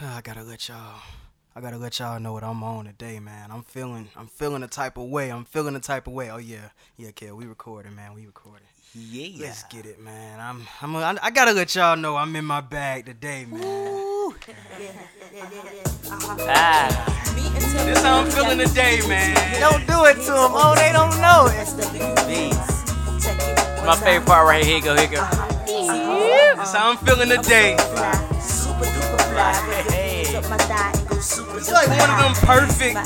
I gotta let y'all. I gotta let y'all know what I'm on today, man. I'm feeling, I'm feeling the type of way. I'm feeling the type of way. Oh yeah, yeah, Kel, we recording, man. We recording. Yeah. Let's get it, man. I'm, I'm, a, I gotta let y'all know I'm in my bag today, man. oh yeah yeah Ah. This how I'm feeling today, man. Don't do it to them. Oh, they don't know it. Beats. My favorite part right here. Here you go. Here you go. This how I'm feeling today. Hey. It's like one of them perfect.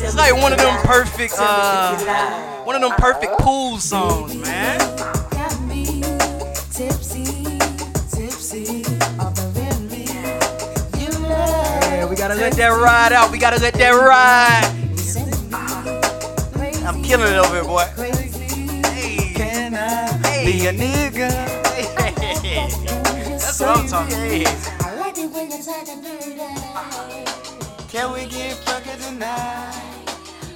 It's like one of them perfect, uh, one of them perfect pool songs, man. Yeah, we gotta let that ride out. We gotta let that ride. I'm killing it over here, boy. Hey, Can I Hey. be a nigga? that's what I'm talking. about. Can we get fucking tonight?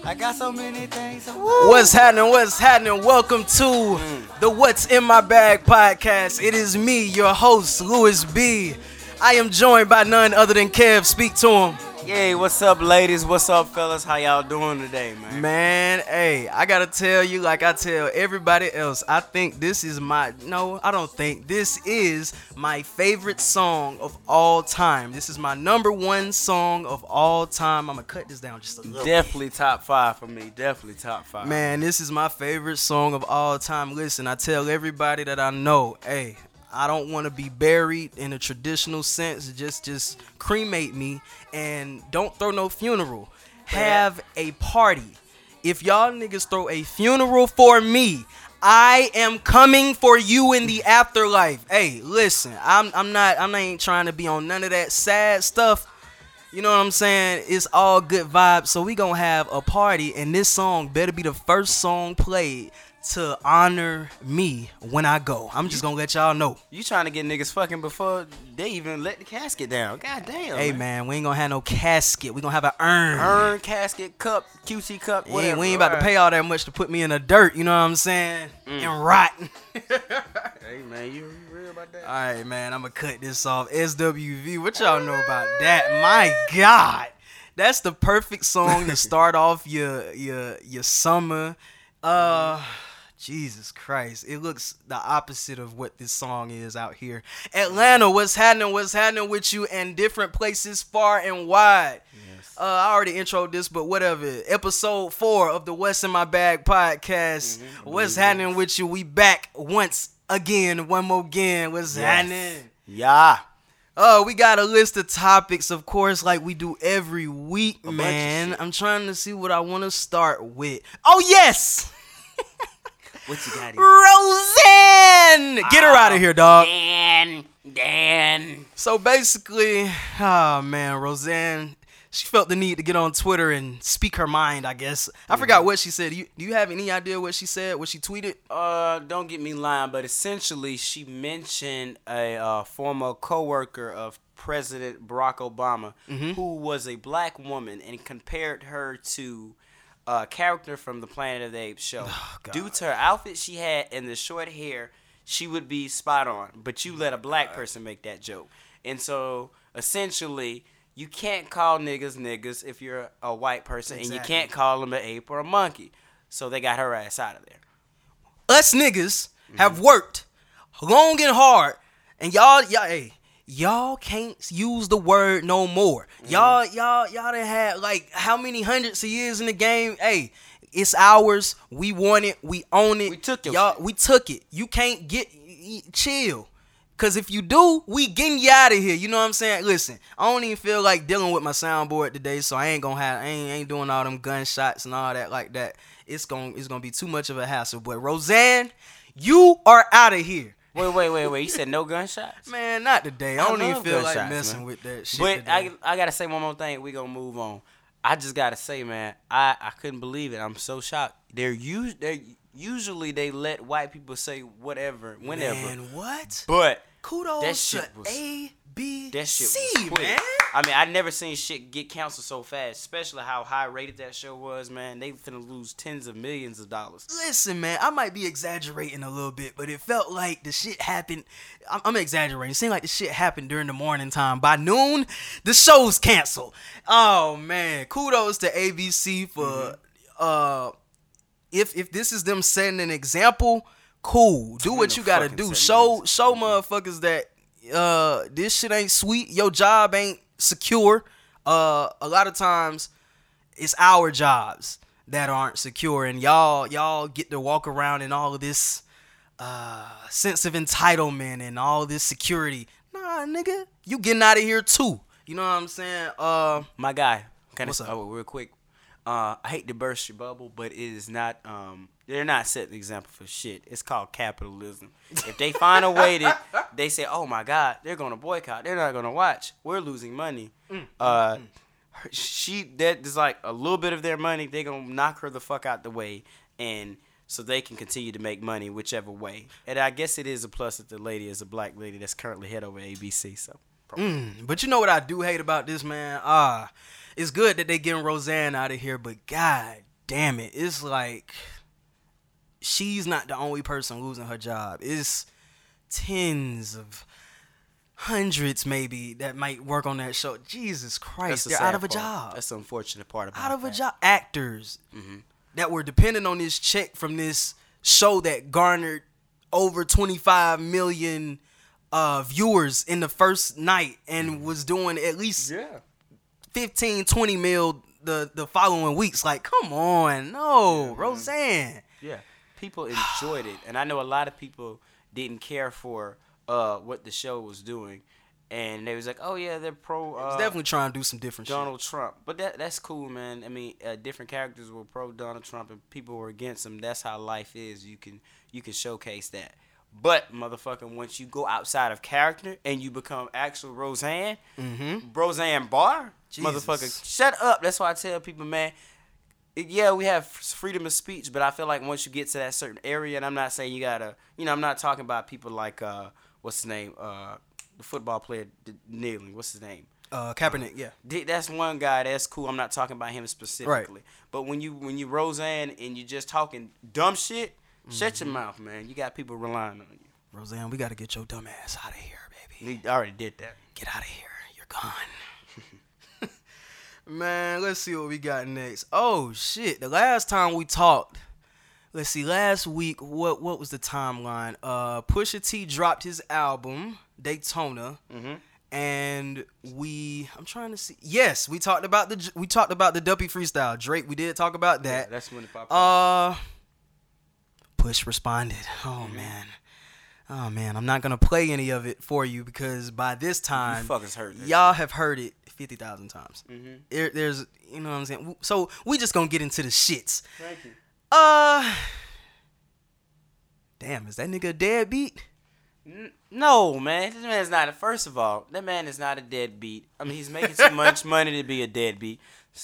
I got so many things. What's happening? What's happening? Welcome to mm. the What's in My Bag podcast. It is me, your host, Louis B. I am joined by none other than Kev. Speak to him. Yay, what's up, ladies? What's up, fellas? How y'all doing today, man? Man, hey, I gotta tell you, like I tell everybody else, I think this is my no, I don't think this is my favorite song of all time. This is my number one song of all time. I'm gonna cut this down just a little. Definitely top five for me. Definitely top five. Man, this is my favorite song of all time. Listen, I tell everybody that I know, hey, I don't want to be buried in a traditional sense. Just just cremate me and don't throw no funeral. Have a party. If y'all niggas throw a funeral for me, I am coming for you in the afterlife. Hey, listen, I'm I'm not I'm not ain't trying to be on none of that sad stuff. You know what I'm saying? It's all good vibes. So we gonna have a party, and this song better be the first song played to honor me when I go. I'm just gonna let y'all know. You trying to get niggas fucking before they even let the casket down. God damn. Hey man, we ain't gonna have no casket. We gonna have an urn. Urn, casket, cup, QC cup, We ain't, whatever. we ain't about to pay all that much to put me in the dirt. You know what I'm saying? And rot. Hey man, you real about that? All right, man, I'm gonna cut this off. SWV, what y'all know about that? My God, that's the perfect song to start off your your your summer. Uh, Jesus Christ, it looks the opposite of what this song is out here. Atlanta, what's happening? What's happening with you? And different places far and wide. Yes. Uh, I already introed this, but whatever. Episode four of the What's in My Bag podcast. What's happening with you? We back once again, one more again. What's happening? Yeah. Oh, we got a list of topics, of course, like we do every week, of man. I'm trying to see what I want to start with. Oh yes, What you got here? Roseanne, get her out of here, dog. Dan, Dan. So basically, oh man, Roseanne, she felt the need to get on Twitter and speak her mind. I guess I forgot what she said. Do you, do you have any idea what she said? What she tweeted? Uh, don't get me lying, but essentially she mentioned a uh, former coworker of President Barack Obama, Mm-hmm. who was a black woman, and compared her to a character from the Planet of the Apes show. Oh, Due to her outfit she had and the short hair, she would be spot on. But you let a black person make that joke, and so essentially. You can't call niggas niggas if you're a white person, and you can't call them an ape or a monkey. So they got her ass out of there. Us niggas have mm-hmm. worked long and hard, and y'all, y'all, hey, y'all can't use the word no more. Mm-hmm. Y'all, y'all, y'all done had like how many hundreds of years in the game? Hey, it's ours. We want it. We own it. We took your y'all. We took it. You can't get chill. Cause if you do, we getting you out of here. You know what I'm saying? Listen, I don't even feel like dealing with my soundboard today, so I ain't gonna have, I ain't, ain't doing all them gunshots and all that like that. It's gonna, it's gonna be too much of a hassle. But Roseanne, you are out of here, Wait, wait, wait, wait. You said no gunshots? man. Not today. I I don't even feel like messing man. with that shit. But today. I, I gotta say one more thing. We gonna move on. I just gotta say, man, I, I couldn't believe it. I'm so shocked. They're us, they usually they let white people say whatever, whenever. man, what? But Kudos That to shit was- A ABC, shit was quick. man. I mean, I never seen shit get canceled so fast, especially how high rated that show was, man. They finna lose tens of millions of dollars. Listen, man, I might be exaggerating a little bit, but it felt like the shit happened. I'm, I'm exaggerating. It seemed like the shit happened during the morning time. By noon, the show's canceled. Oh man, kudos to ABC for Mm-hmm. uh, if if this is them setting an example, cool. Do what you gotta do. Show show motherfuckers that uh this shit ain't sweet. Your job ain't secure. Uh, a lot of times it's our jobs that aren't secure and y'all y'all get to walk around in all of this uh sense of entitlement and all this security nah nigga you getting out of here too you know what i'm saying uh My guy, kind What's of up? oh, real quick. Uh, I hate to burst your bubble, but it is not. Um, they're not setting an example for shit. It's called capitalism. If they find a way to, they say, "Oh my God, they're gonna boycott. They're not gonna watch. We're losing money." Mm, Uh, her- she that is like a little bit of their money. They're gonna knock her the fuck out the way, and so they can continue to make money whichever way. And I guess it is a plus that the lady is a black lady that's currently head over ABC. So. mm, but you know what i do hate about this man ah it's good that they getting roseanne out of here but god damn it it's like she's not the only person losing her job it's tens of hundreds maybe that might work on that show jesus christ the they're out of a part. job That's the unfortunate part about it. out of a job actors that were dependent on this check from this show that garnered over 25 million uh, viewers in the first night and was doing at least Yeah. 15 20 mil the the following weeks like come on no roseanne Yeah. People enjoyed it, and I know a lot of people didn't care for uh what the show was doing, and they was like, "Oh yeah, they're pro." Uh, definitely trying to do some different Donald Trump, but that that's cool, man. I mean, uh, different characters were pro Donald Trump, and people were against him. That's how life is. You can you can showcase that. But motherfucker, once you go outside of character and you become actual Roseanne, Mm-hmm. Roseanne Barr, Jesus. motherfucker, shut up. That's why I tell people, man. yeah, we have freedom of speech, but I feel like once you get to that certain area, and I'm not saying you gotta, you know, I'm not talking about people like, uh, what's his name, uh, the football player D- kneeling, what's his name? Uh, Kaepernick, yeah. That's one guy. That's cool. I'm not talking about him specifically. Right. But when you when you Roseanne and you just talking dumb shit, shut Mm-hmm. your mouth, man. You got people relying on you. Roseanne, we got to get your dumb ass out of here, baby. He already did that. Get out of here. You're gone. Man, let's see what we got next. Oh shit! The last time we talked, let's see. Last week, what what was the timeline? Uh, Pusha T dropped his album Daytona, Mhm. and we. I'm trying to see. Yes, we talked about the we talked about the Duppy freestyle. Drake, we did talk about Yeah, that. that's when it popped. up. Uh, Push responded. Oh man, oh man. I'm not gonna play any of it for you because by this time, fuckers heard y'all have heard it fifty thousand times. Mhm. There, there's, you know what I'm saying. So we just gonna get into the shits. Thank you. Uh, damn, is that nigga a deadbeat? N- No, man. This man's not. A, first of all, that man is not a deadbeat. I mean, he's making too much money to be a deadbeat.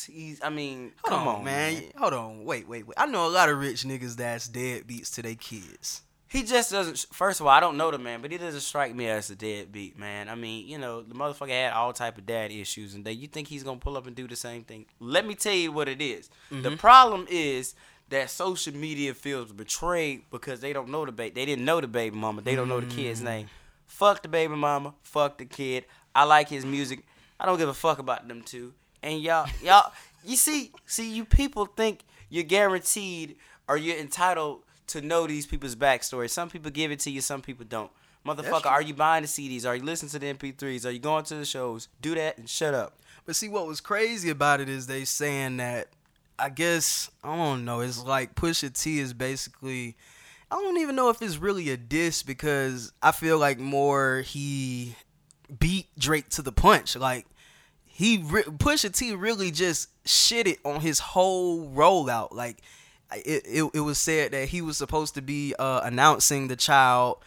He's. I mean, Hold come on, on, man. Hold on. Wait, wait, wait. I know a lot of rich niggas that's deadbeats to their kids. He just doesn't. First of all, I don't know the man, but he doesn't strike me as a deadbeat man. I mean, you know, the motherfucker had all type of dad issues, and that you think he's gonna pull up and do the same thing? Let me tell you what it is. The mm-hmm. problem is that social media feels betrayed because they don't know the baby. They didn't know the baby mama. They don't know the kid's name. Mm. Fuck the baby mama. Fuck the kid. I like his music. I don't give a fuck about them two. And y'all, y'all, you see, see, you people think you're guaranteed or you're entitled to know these people's backstory. Some people give it to you, some people don't. Motherfucker, are you buying the CDs? Are you listening to the MP3s? Are you going to the shows? Do that and shut up. But see, what was crazy about it is they saying that I guess I don't know. It's like Pusha T is basically. I don't even know if it's really a diss because I feel like more he beat Drake to the punch. Like he re- Pusha T really just shitted on his whole rollout. Like it, it, it was said that he was supposed to be uh, announcing the child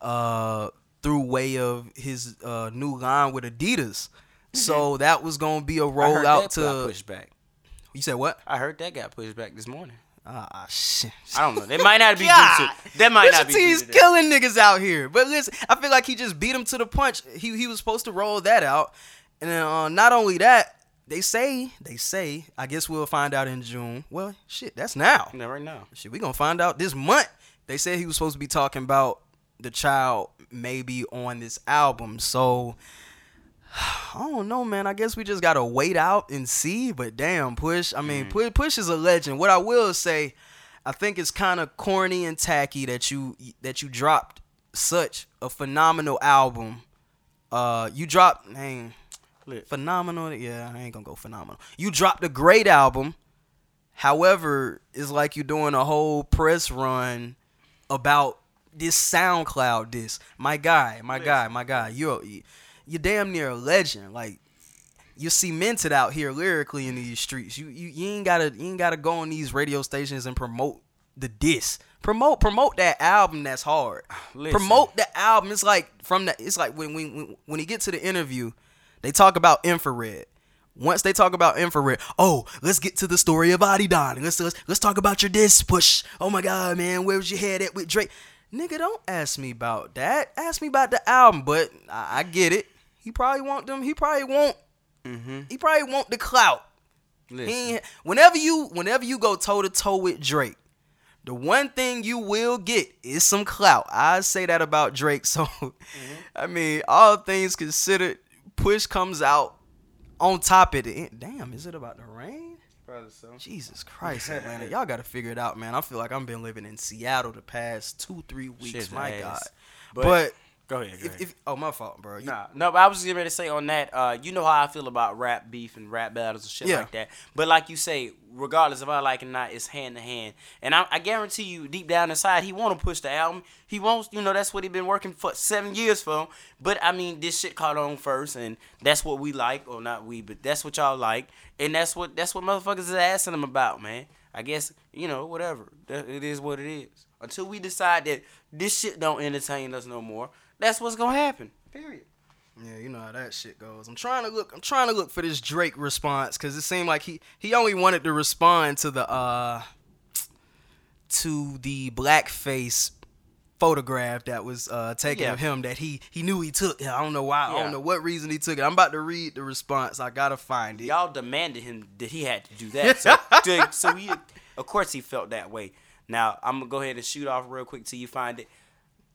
uh, through way of his uh, new line with Adidas. So that was gonna be a Mm-hmm. I heard rollout that to. got pushed back. You said what? I heard that got pushed back this morning. Ah shit. I don't know. They might not be God. due to. That might Pusha not be due to killing niggas out here. But listen, I feel like he just beat him to the punch. He he was supposed to roll that out, and then uh, not only that, they say they say. I guess we'll find out in June. Well, shit, that's now. Yeah, right now. Shit, we gonna find out this month. They said he was supposed to be talking about the child maybe on this album. So I don't know, man. I guess we just gotta wait out and see. But damn, Push. I mean, Push, Push is a legend. What I will say, I think it's kind of corny and tacky that you that you dropped such a phenomenal album. Uh, you dropped, dang, Lit. phenomenal. Yeah, I ain't gonna go phenomenal. You dropped a great album. However, it's like you're doing a whole press run about this SoundCloud. This my guy, my guy, my guy. You're you're damn near a legend. Like you're cemented out here lyrically in these streets. You you, you ain't gotta you ain't gotta go on these radio stations and promote the disc. Promote promote that album that's hard. Listen. Promote the album. It's like from the it's like when when when he get to the interview, they talk about infrared. Once they talk about infrared, oh, let's get to the story of Adidon. Let's let's let's talk about your disc push. Oh my god, man, where was your head at with Drake? Nigga, don't ask me about that. Ask me about the album. But I, I get it. He probably want them. He probably want. Mm-hmm. He probably want the clout. He whenever you whenever you go toe to toe with Drake, the one thing you will get is some clout. I say that about Drake. So, mm-hmm. I mean, all things considered, Push comes out on top of it. Damn, is it about the rain? Brother, so. Jesus Christ, Atlanta, y'all got to figure it out, man. I feel like I've been living in Seattle the past two, three weeks. Shit's My ass. God, But- but, Go ahead. Go if, ahead. if oh my fault, bro. You- Nah, no, but I was getting ready to say on that. Uh, you know how I feel about rap beef and rap battles and shit Yeah. like that. But like you say, regardless if I like it or not, it's hand to hand. And I, I guarantee you, deep down inside, he want to push the album. He wants, you know, that's what he been working for seven years for. But I mean, this shit caught on first, and that's what we like, or not we, but that's what y'all like, and that's what that's what motherfuckers is asking him about, man. I guess you know, whatever. It is what it is. Until we decide that this shit don't entertain us no more, that's what's gonna happen. Period. Yeah, you know how that shit goes. I'm trying to look. I'm trying to look for this Drake response because it seemed like he he only wanted to respond to the uh to the blackface photograph that was uh taken Yeah. of him that he he knew he took. I don't know why. I don't know what reason he took it. I'm about to read the response. I gotta find it. y'all demanded him that he had to do that. So, to- so he, of course, he felt that way. Now I'm gonna go ahead and shoot off real quick till you find it.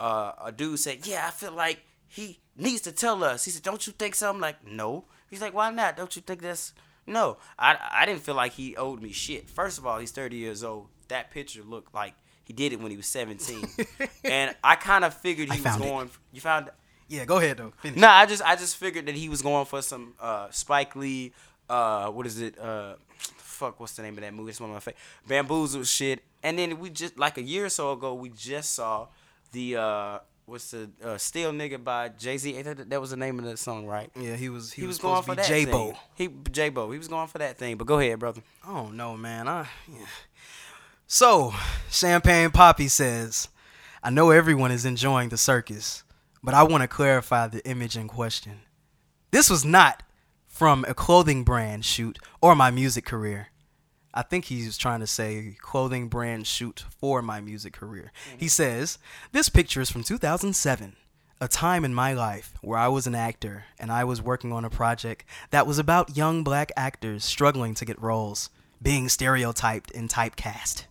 Uh, a dude said, "Yeah, I feel like he needs to tell us." He said, "Don't you think so?" I'm like, "No." He's like, "Why not? Don't you think that's no?" I I didn't feel like he owed me shit. First of all, he's 30 years old. That picture looked like he did it when he was 17, and I kind of figured he I was found it. going. You found? Yeah, go ahead though. Finish. No, I just I just figured that he was going for some uh Spike Lee uh what is it uh fuck what's the name of that movie? It's one of my favorite bamboozle shit. And then we just like a year or so ago we just saw the uh what's the uh, Still Nigga by Jay Z. That, that was the name of the song, right? Yeah, he was he, He, was, was, going for that J-Bo. thing. He J-Bo. He was going for that thing. But go ahead, brother. I don't know, man. I yeah. So, Champagne Poppy says, I know everyone is enjoying the circus, but I want to clarify the image in question. This was not from a clothing brand shoot or my music career. I think he's trying to say clothing brand shoot for my music career. He mm-hmm. says, This picture is from 2007, a time in my life where I was an actor and I was working on a project that was about young black actors struggling to get roles, being stereotyped and typecast.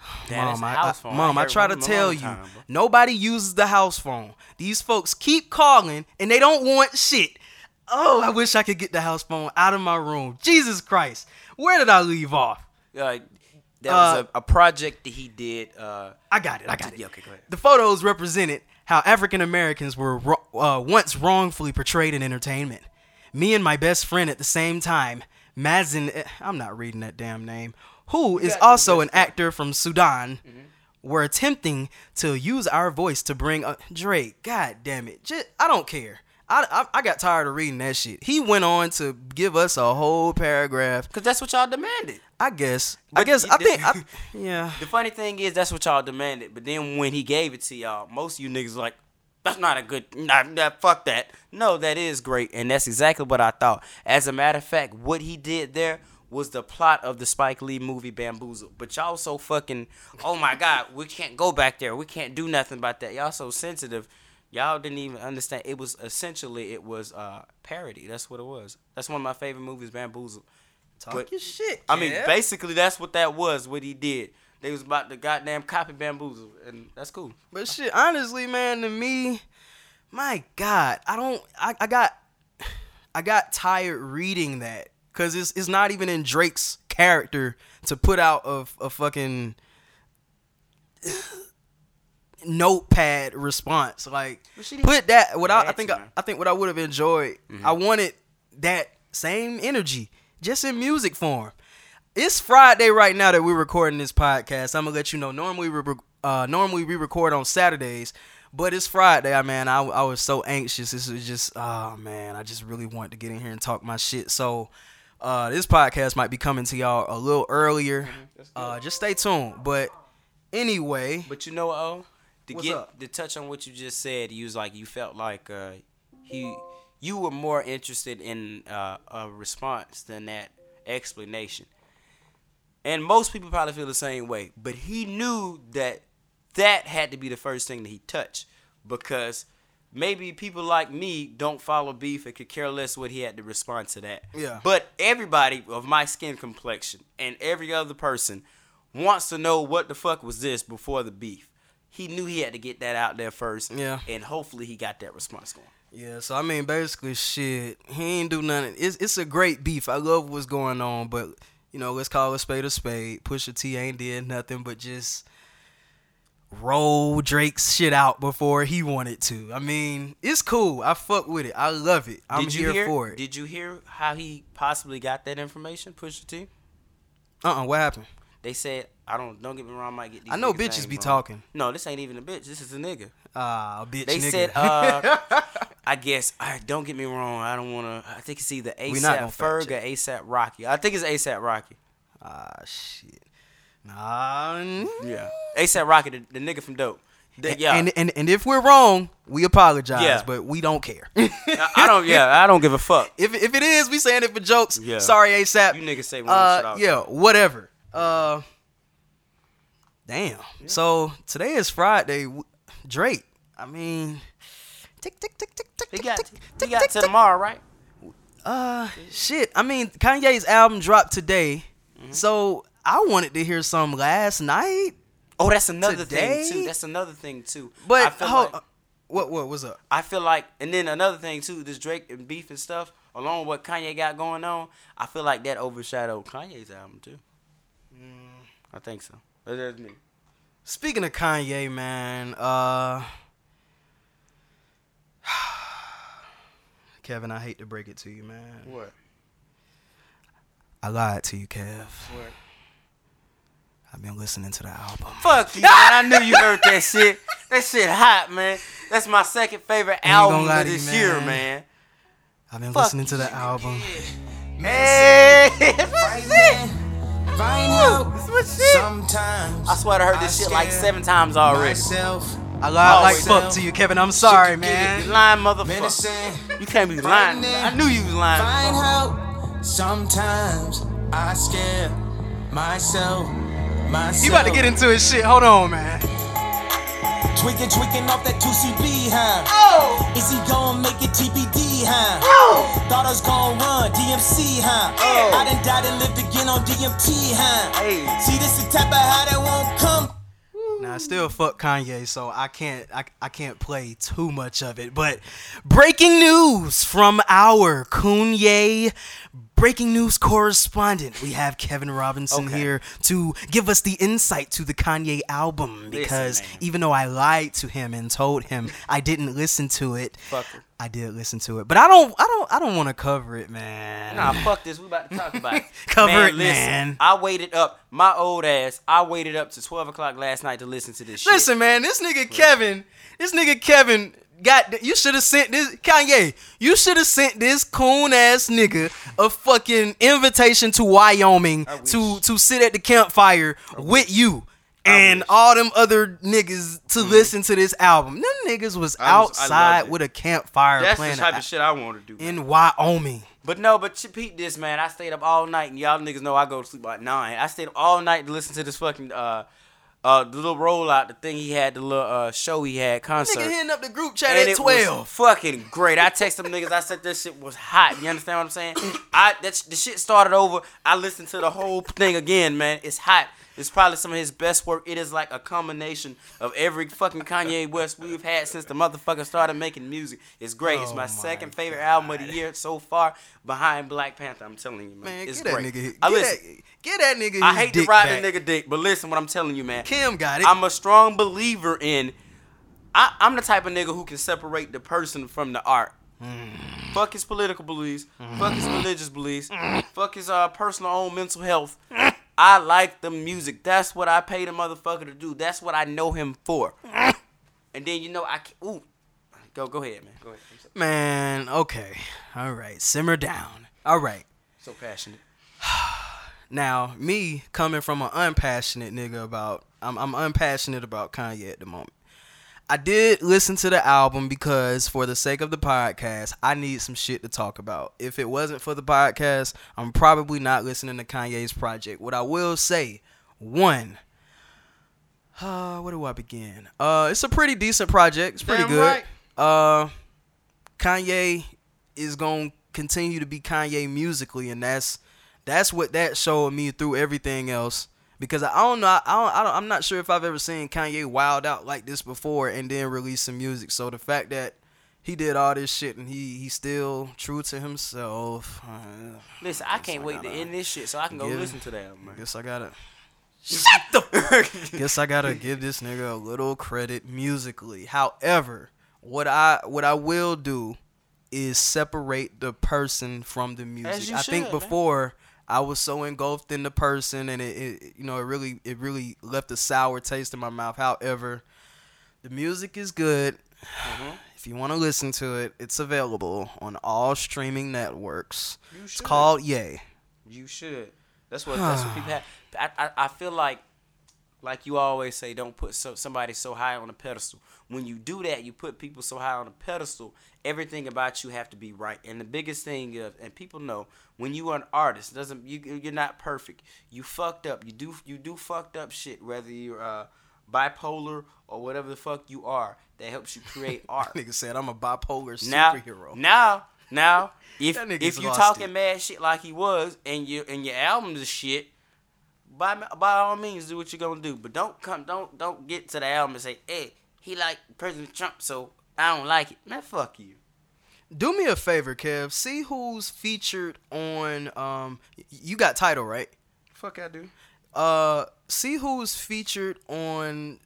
Damn, that's Mom, I, I- Mom, I heard try to of them a tell you, time, nobody uses the house phone. These folks keep calling and they don't want shit. Oh, I wish I could get the house phone out of my room. Jesus Christ. Where did I leave off? Uh, that Uh, was a, a project that he did. Uh, I got it. I got it. Yeah, okay, go ahead. The photos represented how African Americans were uh, once wrongfully portrayed in entertainment. Me and my best friend at the same time, Mazin, eh, I'm not reading that damn name, who is also an actor from Sudan, were attempting to use our voice to bring uh, Drake. God damn it. Just, I don't care. I, I, I got tired of reading that shit. He went on to give us a whole paragraph. Cause that's what y'all demanded. I guess. I guess. I think. I, yeah. The funny thing is, that's what y'all demanded. But then when he gave it to y'all, most of you niggas like, that's not a good, nah, nah, fuck that. No, that is great. And that's exactly what I thought. As a matter of fact, what he did there was the plot of the Spike Lee movie Bamboozle. But y'all so fucking, oh my god, we can't go back there. We can't do nothing about that. Y'all so sensitive. Y'all didn't even understand. It was essentially it was uh parody. That's what it was. That's one of my favorite movies, Bamboozle. Talk But- your shit. I mean, basically that's what that was. What he did. They was about to goddamn copy Bamboozle, and that's cool. But shit, honestly, man, to me, my God, I don't. I, I got, I got tired reading that because it's it's not even in Drake's character to put out a, a fucking notepad response. Like put that. What I, I think I. I think what I would have enjoyed. I wanted that same energy just in music form. It's Friday right now that we're recording this podcast. I'm gonna let you know. Normally we uh, normally we record on Saturdays, but it's Friday. I man, I, I was so anxious. This was just oh man, I just really wanted to get in here and talk my shit. So uh, this podcast might be coming to y'all a little earlier. Uh, just stay tuned. But anyway, But you know what? Oh, to What's get up? to touch on what you just said, you was like you felt like uh, he you were more interested in uh, a response than that explanation. And most people probably feel the same way, but he knew that that had to be the first thing that he touched because maybe people like me don't follow beef and could care less what he had to respond to that. Yeah. But everybody of my skin complexion and every other person wants to know what the fuck was this before the beef. He knew he had to get that out there first. Yeah. And hopefully he got that response going. Yeah, so I mean, basically, shit, he ain't do nothing. It's it's a great beef. I love what's going on, but you know, let's call a spade a spade. Pusha T ain't did nothing but just roll Drake's shit out before he wanted to. I mean, it's cool. I fuck with it. I love it. I'm here hear, for it. Did you hear how he possibly got that information, Pusha T? Uh uh what happened? They said, I don't don't get me wrong, I might get these I know bitches names be wrong. talking. No, this ain't even a bitch. This is a nigga. Ah, bitch. They nigga. said, uh, I guess, I don't get me wrong. I don't want to. I think it's either ASAP Ferg or ASAP Rocky. I think it's ASAP Rocky. ah, shit. Nah. Yeah, ASAP Rocky, the, the nigga from Dope. The- yeah, and and and if we're wrong, we apologize, Yeah. but we don't care. I, I don't. Yeah, I don't give a fuck. If if it is, we saying it for jokes. Yeah. Sorry, ASAP. You niggas say one shit Uh, out. yeah, whatever. Uh, damn. So today is Friday. Drake. I mean, tick tick tick tick tick He tick got, tick he tick got tick to tick. tomorrow, right? Uh, shit. I mean, Kanye's album dropped today, Mm-hmm. so I wanted to hear some last night. Oh, that's another Today? thing too. That's another thing too. I But feel hold, like, what what was up? I feel like, and then another thing too. This Drake and beef and stuff, along with what Kanye got going on, I feel like that overshadowed Kanye's album too. Mm. I think so. That's me. Speaking of Kanye, man, uh Kevin, I hate to break it to you, man. What? I lied to you, Kev. What? I've been listening to the album. Fuck you, man. I knew you heard that shit. That shit hot, man. That's my second favorite album of to you, this year, man. man. I've been Fuck listening to the album. Hey, that's shit. Find out That's my shit. sometimes. I swear I heard this shit like seven times already. Myself, I lied like Always. fuck to you, Kevin. I'm sorry, man. You lying motherfucker. medicine. You can't be lying. I knew you was lying. Find out sometimes I scare myself. Myself. You about to get into his shit. Hold on, man. Tweaking, tweaking off that 2CB, huh? Oh, Is he gonna make it TBD, huh? oh. Thought I was gonna run DMC, huh? Oh. I done died and lived again on DMT, huh? Hey. See, this is the type of high that won't come. Now I still fuck Kanye, so I can't I, I can't play too much of it. But breaking news from our Kanye breaking news correspondent. We have Kevin Robinson Okay. here to give us the insight to the Kanye album because man. even though I lied to him and told him I didn't listen to it, Fucker. I did listen to it. But I don't I don't I don't want to cover it, man. Nah, fuck this. We about to talk about it. Cover it, man. I waited up. My old ass. I waited up to twelve o'clock last night to listen to this shit. Listen, man, this nigga Kevin, this nigga Kevin got you should have sent this Kanye, you should have sent this coon ass nigga a fucking invitation to Wyoming to to sit at the campfire with you. And all them other niggas to listen to this album. Them niggas was was- outside loved with a campfire That's playing the type of shit I want to do. in Wyoming. But no, but peep this, man. I stayed up all night, and y'all niggas know I go to sleep about nine. I stayed up all night to listen to this fucking uh uh the little rollout, the thing he had, the little uh show he had concert. Nigga hitting up the group chat and at twelve. was fucking great. I text them niggas. I said this shit was hot. You understand what I'm saying? I that the shit started over. I listened to the whole thing again, man. It's hot. It's probably some of his best work. It is like a combination of every fucking Kanye West we've had since the motherfucker started making music. It's great. it's Oh my, my second favorite album of the year so far, behind Black Panther. I'm telling you, man. Man, it's get that great. nigga. I Get listen. that, get that nigga. I hate to ride back. the nigga dick, but listen, what I'm telling you, man. Kim got it. I'm a strong believer in. I, I'm the type of nigga who can separate the person from the art. Mm. Fuck his political beliefs. Fuck his religious beliefs. fuck his uh, personal own mental health. I like the music. That's what I pay the motherfucker to do. That's what I know him for. and then you know I can ooh. Go go ahead, man. Go ahead. Man, okay. All right. Simmer down. All right. so passionate. Now, me coming from an unpassionate nigga about I'm I'm unpassionate about Kanye at the moment. I did listen to the album because for the sake of the podcast, I need some shit to talk about. If it wasn't for the podcast, I'm probably not listening to Kanye's project. What I will say, one, uh, where do I begin? Uh, it's a pretty decent project. It's pretty Damn good. right. Uh, Kanye is gonna continue to be Kanye musically, and that's that's what that showed me through everything else. Because I don't know, I don't, I don't, I'm not sure if I've ever seen Kanye wild out like this before and then release some music. So the fact that he did all this shit and he he's still true to himself. Uh, Listen, I can't I wait to gotta end this shit so I can go give- listen to that, man. guess I gotta. Shut the. guess I gotta give this nigga a little credit musically. However, what I what I will do is separate the person from the music. I think before. man. I was so engulfed in the person, and it, it you know it really it really left a sour taste in my mouth. However, the music is good. Mm-hmm. If you want to listen to it, it's available on all streaming networks. You It's called Yay. You should. That's what that's what people have. I, I I feel like like you always say, don't put so, somebody so high on a pedestal. When you do that, you put people so high on a pedestal. Everything about you have to be right. And the biggest thing is, and people know, when you are an artist, doesn't you you're not perfect. You fucked up. You do you do fucked up shit. Whether you're uh, bipolar or whatever the fuck you are, that helps you create art. Nigga said I'm a bipolar now, superhero. Now, now, if if you talking it. mad shit like he was, and your and your album is shit, by by all means do what you're gonna do. But don't come, don't don't get to the album and say, hey, he like President Trump, so I don't like it. Man, fuck you. Do me a favor, Kev. See who's featured on. Um, you got title right. Fuck I do. Uh, see who's featured on.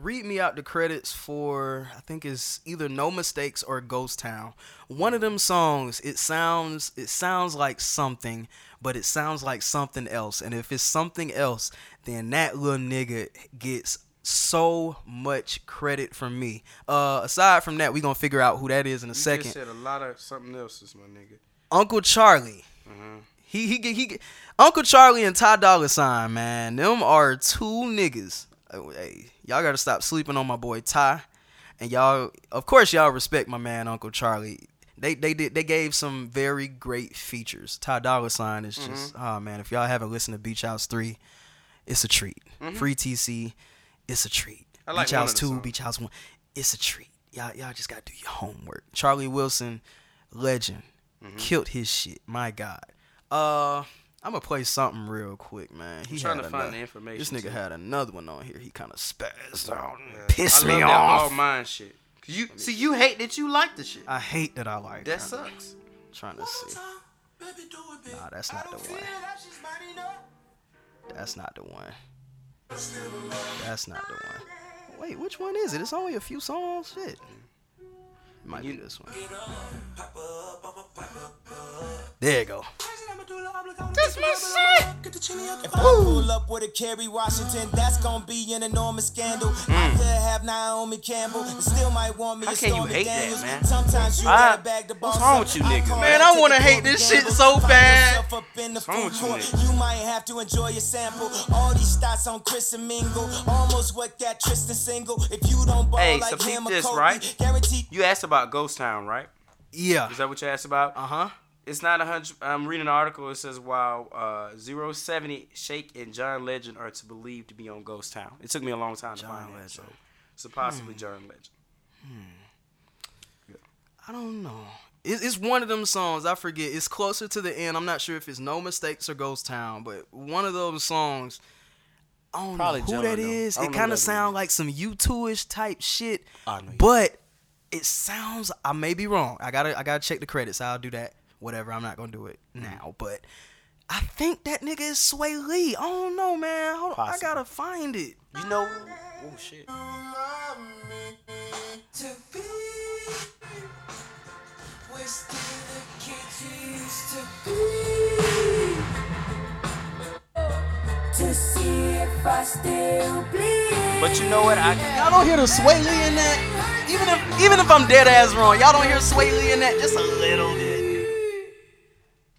Read me out the credits for I think it's either No Mistakes or Ghost Town. One of them songs. It sounds it sounds like something, but it sounds like something else. And if it's something else, then that little nigga gets so much credit from me. Uh, aside from that, we gonna figure out who that is in a second. said a lot of something else, is my nigga. Uncle Charlie. He he he, he Uncle Charlie and Ty Dolla Sign, man. Them are two niggas. Uh, Hey, y'all gotta stop sleeping on my boy Ty. And y'all, of course, y'all respect my man Uncle Charlie. They they did they gave some very great features. Ty Dolla Sign is just oh man. If y'all haven't listened to Beach House three, it's a treat. Free TC, it's a treat. I like Beach House two, songs. Beach House one, it's a treat. Y'all y'all just gotta do your homework. Charlie Wilson, legend, Mm-hmm. killed his shit. My God. Uh, I'm gonna play something real quick, man. He trying had to find ano- the information, This nigga too. had another one on here. He kind of spazzed out, and pissed I me love that all off. mine shit. you see, you hate that you like the shit. I hate that I like. That kinda- sucks. Trying to see. Nah, that's not the one. That's not the one. That's not the one. Wait, which one is it? It's only a few songs. Shit. It might be this one. There you go. That's my shit. If I pull up with a Kerry Washington, that's gonna be an enormous scandal. I could have Naomi Campbell, and still might want me How to can you Stormy hate that, Daniels. man? Sometimes you Ah, gotta bag the boss. what's wrong with you I niggas, call man? I wanna hate this shit so bad. yourself up in the What's wrong with you court. niggas? You might have to enjoy your sample. All these stats on Chris and Mingle, almost what that Tristan single. If you don't ball Hey, so like him this, Kobe, right? guaranteed You asked about Ghost Town, right? Yeah. Is that what you asked about? Uh huh. it's not a hundred. I'm reading an article. It says while uh, zero seventy Shake and John Legend are to believe to be on Ghost Town. It took me a long time to John find that. Legend. So, so possibly John Legend. Hmm. I don't know. It, it's one of them songs. I forget. It's closer to the end. I'm not sure if it's No Mistakes or Ghost Town, but one of those songs. I don't Probably know who John, that though. is. It kind of that sound like some U2ish type shit. I know you- But it sounds. I may be wrong. I gotta. I gotta check the credits. I'll do that. Whatever. I'm not gonna do it Mm. now. But I think that nigga is Sway Lee. I don't know, man. Hold on. I Possible. gotta find it. You know? Oh shit. to be. We're still the kids we used to be. To see if I still bleed. But you know what? I Y'all don't hear the Sway Lee in that. Even if even if I'm dead ass wrong, y'all don't hear Sway Lee in that just a little bit.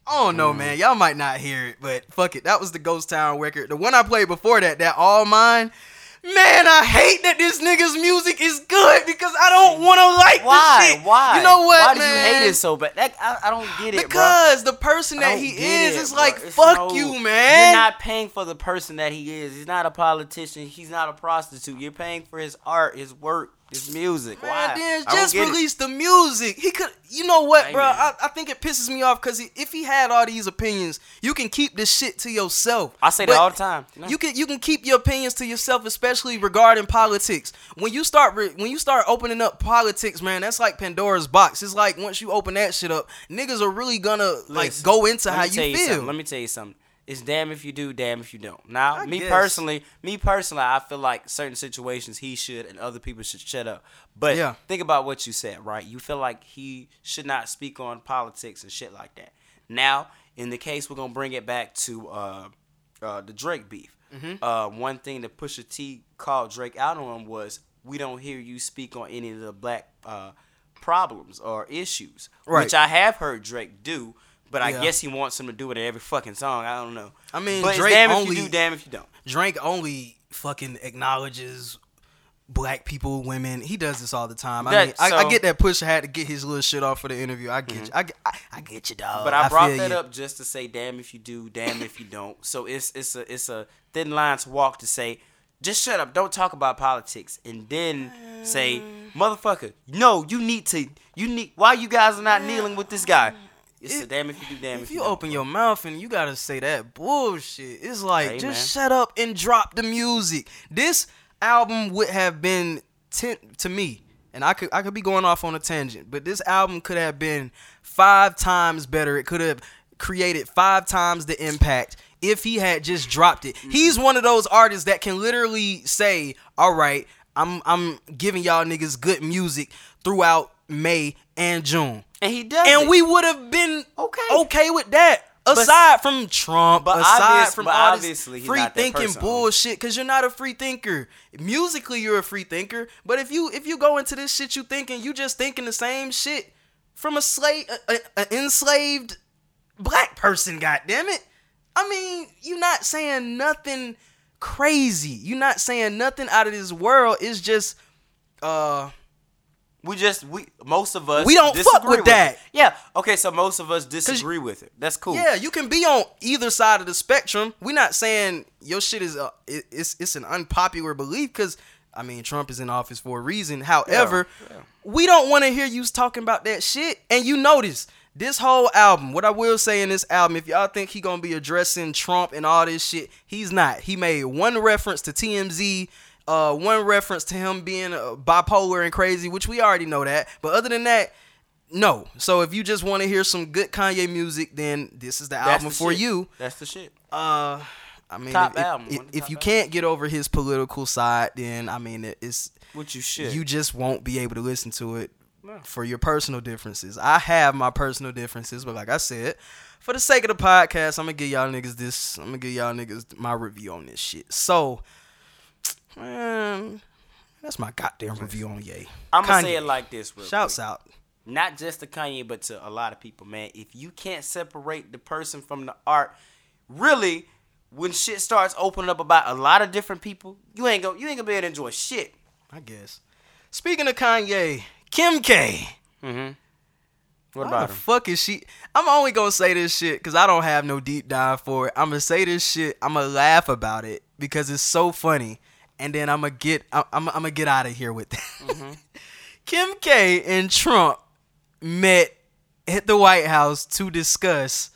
I don't know, man. Y'all might not hear it, but fuck it. That was the Ghost Town record. The one I played before that, that All Mine. Man, I hate that this nigga's music is good because I don't want to like why? the shit. Why? You know what, Why do man? you hate it so bad? That, I, I don't get it, bro. Because the person that he is it, is like, It's fuck no- you, man. You're not paying for the person that he is. He's not a politician. He's not a prostitute. You're paying for his art, his work, his music. Man, Why? then I just get it. release the music. He could, you know what, Hey, bro? I, I think it pisses me off because if he had all these opinions, you can keep this shit to yourself. I say that all the time. You? You can you can keep your opinions to yourself, especially regarding politics. When you start re- when you start opening up politics, man, that's like Pandora's box. It's like once you open that shit up, niggas are really gonna like go into how me you feel. something. Let me tell you something. It's damn if you do, damn if you don't. Now, I me guess. personally, me personally, I feel like certain situations he should and other people should shut up. But Yeah. think about what you said, right? You feel like he should not speak on politics and shit like that. Now, in the case, we're gonna bring it back to uh, uh, the Drake beef. Mm-hmm. Uh, one thing that Pusha T called Drake out on was, "We don't hear you speak on any of the black uh, problems or issues," Right. which I have heard Drake do. But I Yeah. guess he wants him to do it in every fucking song. I don't know. I mean, but Drake damn if only- you do, damn if you don't. Drake only fucking acknowledges black people, women. He does this all the time. I That- mean, I, I so- Mm-hmm. get that Pusha had to get his little shit off for the interview. I get you. I, get- I, I get you, dog. But I, brought that you. up just to say, damn if you do, damn if you don't. So it's it's a it's a thin line to walk to say, just shut up, don't talk about politics, and then say, motherfucker, no, you need to, you need. Why you guys are not kneeling with this guy? It's a damn if you do, damn if, If you don't. open your mouth and you gotta say that bullshit, it's like Hey, just man. shut up and drop the music. This album would have been ten to me, and I could I could be going off on a tangent, but this album could have been five times better. It could have created five times the impact if he had just dropped it. Mm-hmm. He's one of those artists that can literally say, "All right, I'm I'm giving y'all niggas good music throughout May and June." and he does, and it. we would have been Okay. okay with that. Aside from Trump, but aside obvious- from but all obviously this free thinking bullshit, because you're not a free thinker. Musically, you're a free thinker, but if you if you go into this shit, you thinking you just thinking the same shit from a slave, a, a, a enslaved black person. God damn it! I mean, you're not saying nothing crazy. You're not saying nothing out of this world. It's just uh we just we most of us We don't fuck disagree with that. It. Yeah, okay, so most of us disagree with it. That's cool. Yeah, you can be on either side of the spectrum. We're not saying your shit is a, it- it's it's an unpopular belief because I mean Trump is in office for a reason. However, yeah. we don't want to hear you talking about that shit. And you notice this whole album. What I will say in this album, if y'all think he gonna be addressing Trump and all this shit, he's not. He made one reference to TMZ. Uh, one reference to him being uh, bipolar and crazy, which we already know that. But other than that, no. So if you just want to hear some good Kanye music, then this is the That's album the for shit. you. That's the shit. Uh, I mean, Top if, album, if, one of the if you can't get over his political side, then I mean, it's What you should. you just won't be able to listen to it No. for your personal differences. I have my personal differences, but like I said, for the sake of the podcast, I'm gonna give y'all niggas this. I'm gonna give y'all niggas my review on this shit. So, man, that's my goddamn review on Ye. I'm gonna say it like this. Real Shouts quick. out. not just to Kanye, but to a lot of people, man. If you can't separate the person from the art, really, when shit starts opening up about a lot of different people, you ain't go, you ain't gonna be able to enjoy shit. I guess. Speaking of Kanye, Kim K. Mm-hmm. What Why about the him? fuck is she? I'm only gonna say this shit because I don't have no deep dive for it. I'm gonna say this shit. I'm gonna laugh about it because it's so funny, and then I'm gonna get. I'm, I'm, gonna get out of here with that. Mm-hmm. Kim K and Trump met at the White House to discuss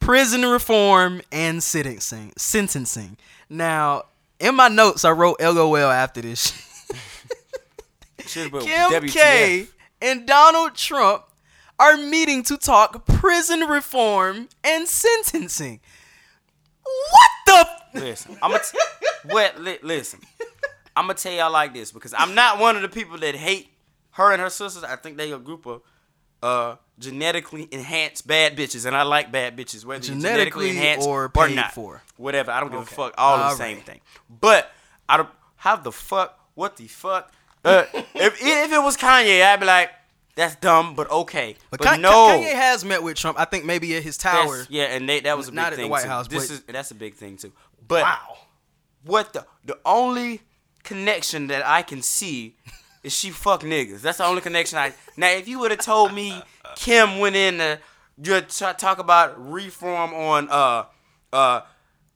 prison reform and sentencing. Sentencing. Now, in my notes, I wrote LOL after this. Kim WTF. K and Donald Trump are meeting to talk prison reform and sentencing. What the? Listen, I'm gonna t- what? Li- listen, I'm gonna tell y'all like this because I'm not one of the people that hate her and her sisters. I think they a group of uh genetically enhanced bad bitches, and I like bad bitches, whether Genetically genetically enhanced or or, paid not. for. Whatever, I don't give Okay. a fuck. All, All the same thing. But I don't. How the fuck? What the fuck? Uh, if if it was Kanye, I'd be like, that's dumb, but okay. But, But, Ka- no, Kanye has met with Trump. I think maybe at his that's- tower. yeah, and they, that was a big Not at the White too. House, This is that's a big thing too. But Wow. what the the only connection that I can see is she fuck niggas. That's the only connection I. Now, if you would have told me Kim went in to talk about reform on uh uh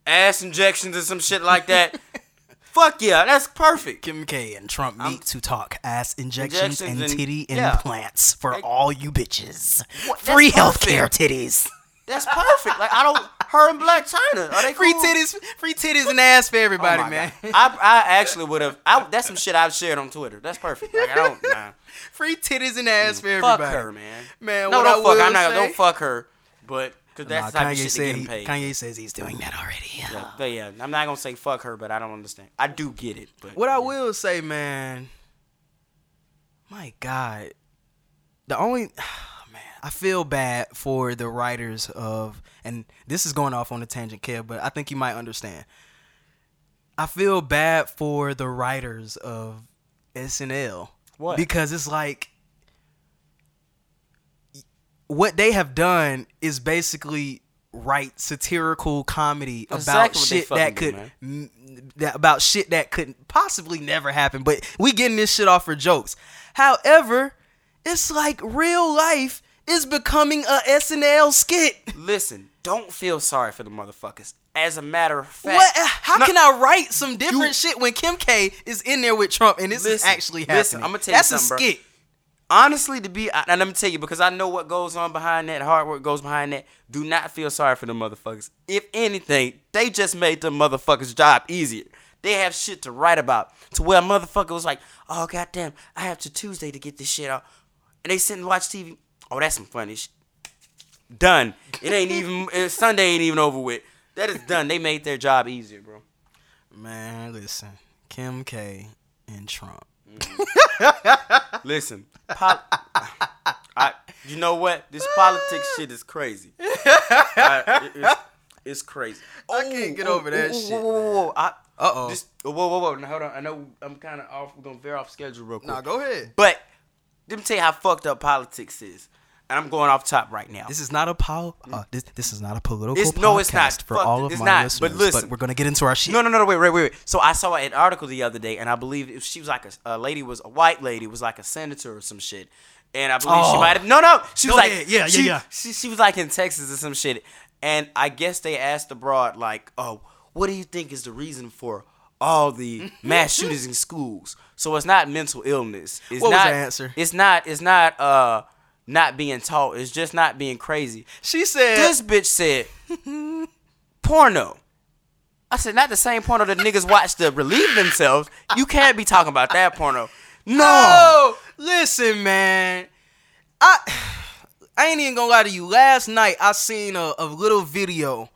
ass injections and some shit like that, fuck yeah, that's perfect. Kim K and Trump meet to talk ass injections, and Injections and- titty yeah. implants for Like- all you bitches. What- Free perfect. healthcare titties. That's perfect. Like I don't. Her and Blac Chyna are they Free cool? titties, free titties and ass for Oh everybody, my man. God. I I actually would have. I That's some shit I've shared on Twitter. That's perfect. Like I don't. Nah. Free titties and ass mm, for everybody. Fuck her, man. Man, no, what don't I fuck. I'm not. say- Don't fuck her. But because that's Nah, the type Kanye of shit to said get him he, paid. Kanye says he's doing that already. Yeah, but yeah, I'm not gonna say fuck her, but I don't understand. I do get it, but What I will say, man, my God, the only I feel bad for the writers of, and this is going off on a tangent, Kev, but I think you might understand. I feel bad for the writers of SNL. What? Because it's like what they have done is basically write satirical comedy That's about exactly shit that do, could m- that about shit that could possibly never happen. But we getting this shit off for jokes. However, it's like real life is becoming a SNL skit. listen, don't feel sorry for the motherfuckers. As a matter of fact, What? How No, can I write some different You- shit when Kim K is in there with Trump and this is actually happening? listen, I'ma tell you That's a something, bro. skit. honestly to be and let me tell you because I know what goes on behind that, hard work goes behind that. Do not feel sorry for the motherfuckers. If anything, they just made the motherfuckers' job easier. They have shit to write about. To where a motherfucker was like, oh goddamn, I have to Tuesday to get this shit out. And they sit and watch TV. Oh, that's some funny shit. Done. It ain't even uh, Sunday ain't even over with. That is done. They made their job easier, bro. Man, listen, Kim K and Trump. Listen, pol- I, you know what? This politics shit is crazy. I- it- it's, it's crazy. I can't get over that shit, Whoa, whoa, whoa. I, Uh-oh. This, whoa, whoa, whoa. Now, hold on. I know I'm kind of off. We're gonna veer off schedule real quick. Nah, go ahead. But let me tell you how fucked up politics is. And I'm going off top right now. This is not a pol- uh, this, this is not a political It's- no, it's not. for Fuck all of my not. listeners. But listen. we're gonna get into our shit. No, no, no, no, wait, wait, wait, wait. So I saw an article the other day, and I believe she was like a, a lady was a white lady was like a senator or some shit, and I believe she Oh. might have no, no. She was like ahead. Yeah, yeah, she, yeah. She, she was like in Texas or some shit, and I guess they asked the broad like, oh, what do you think is the reason for all the mass shootings in schools? So it's not mental illness. It's What was the answer? It's not. It's not. Uh, not being taught. It's just not being crazy. She said, This bitch said porno. I said not the same porno that niggas watch to relieve themselves. You can't be talking about that porno. No. "Oh, listen, man, I I ain't even gonna lie to you. Last night I seen a, a little video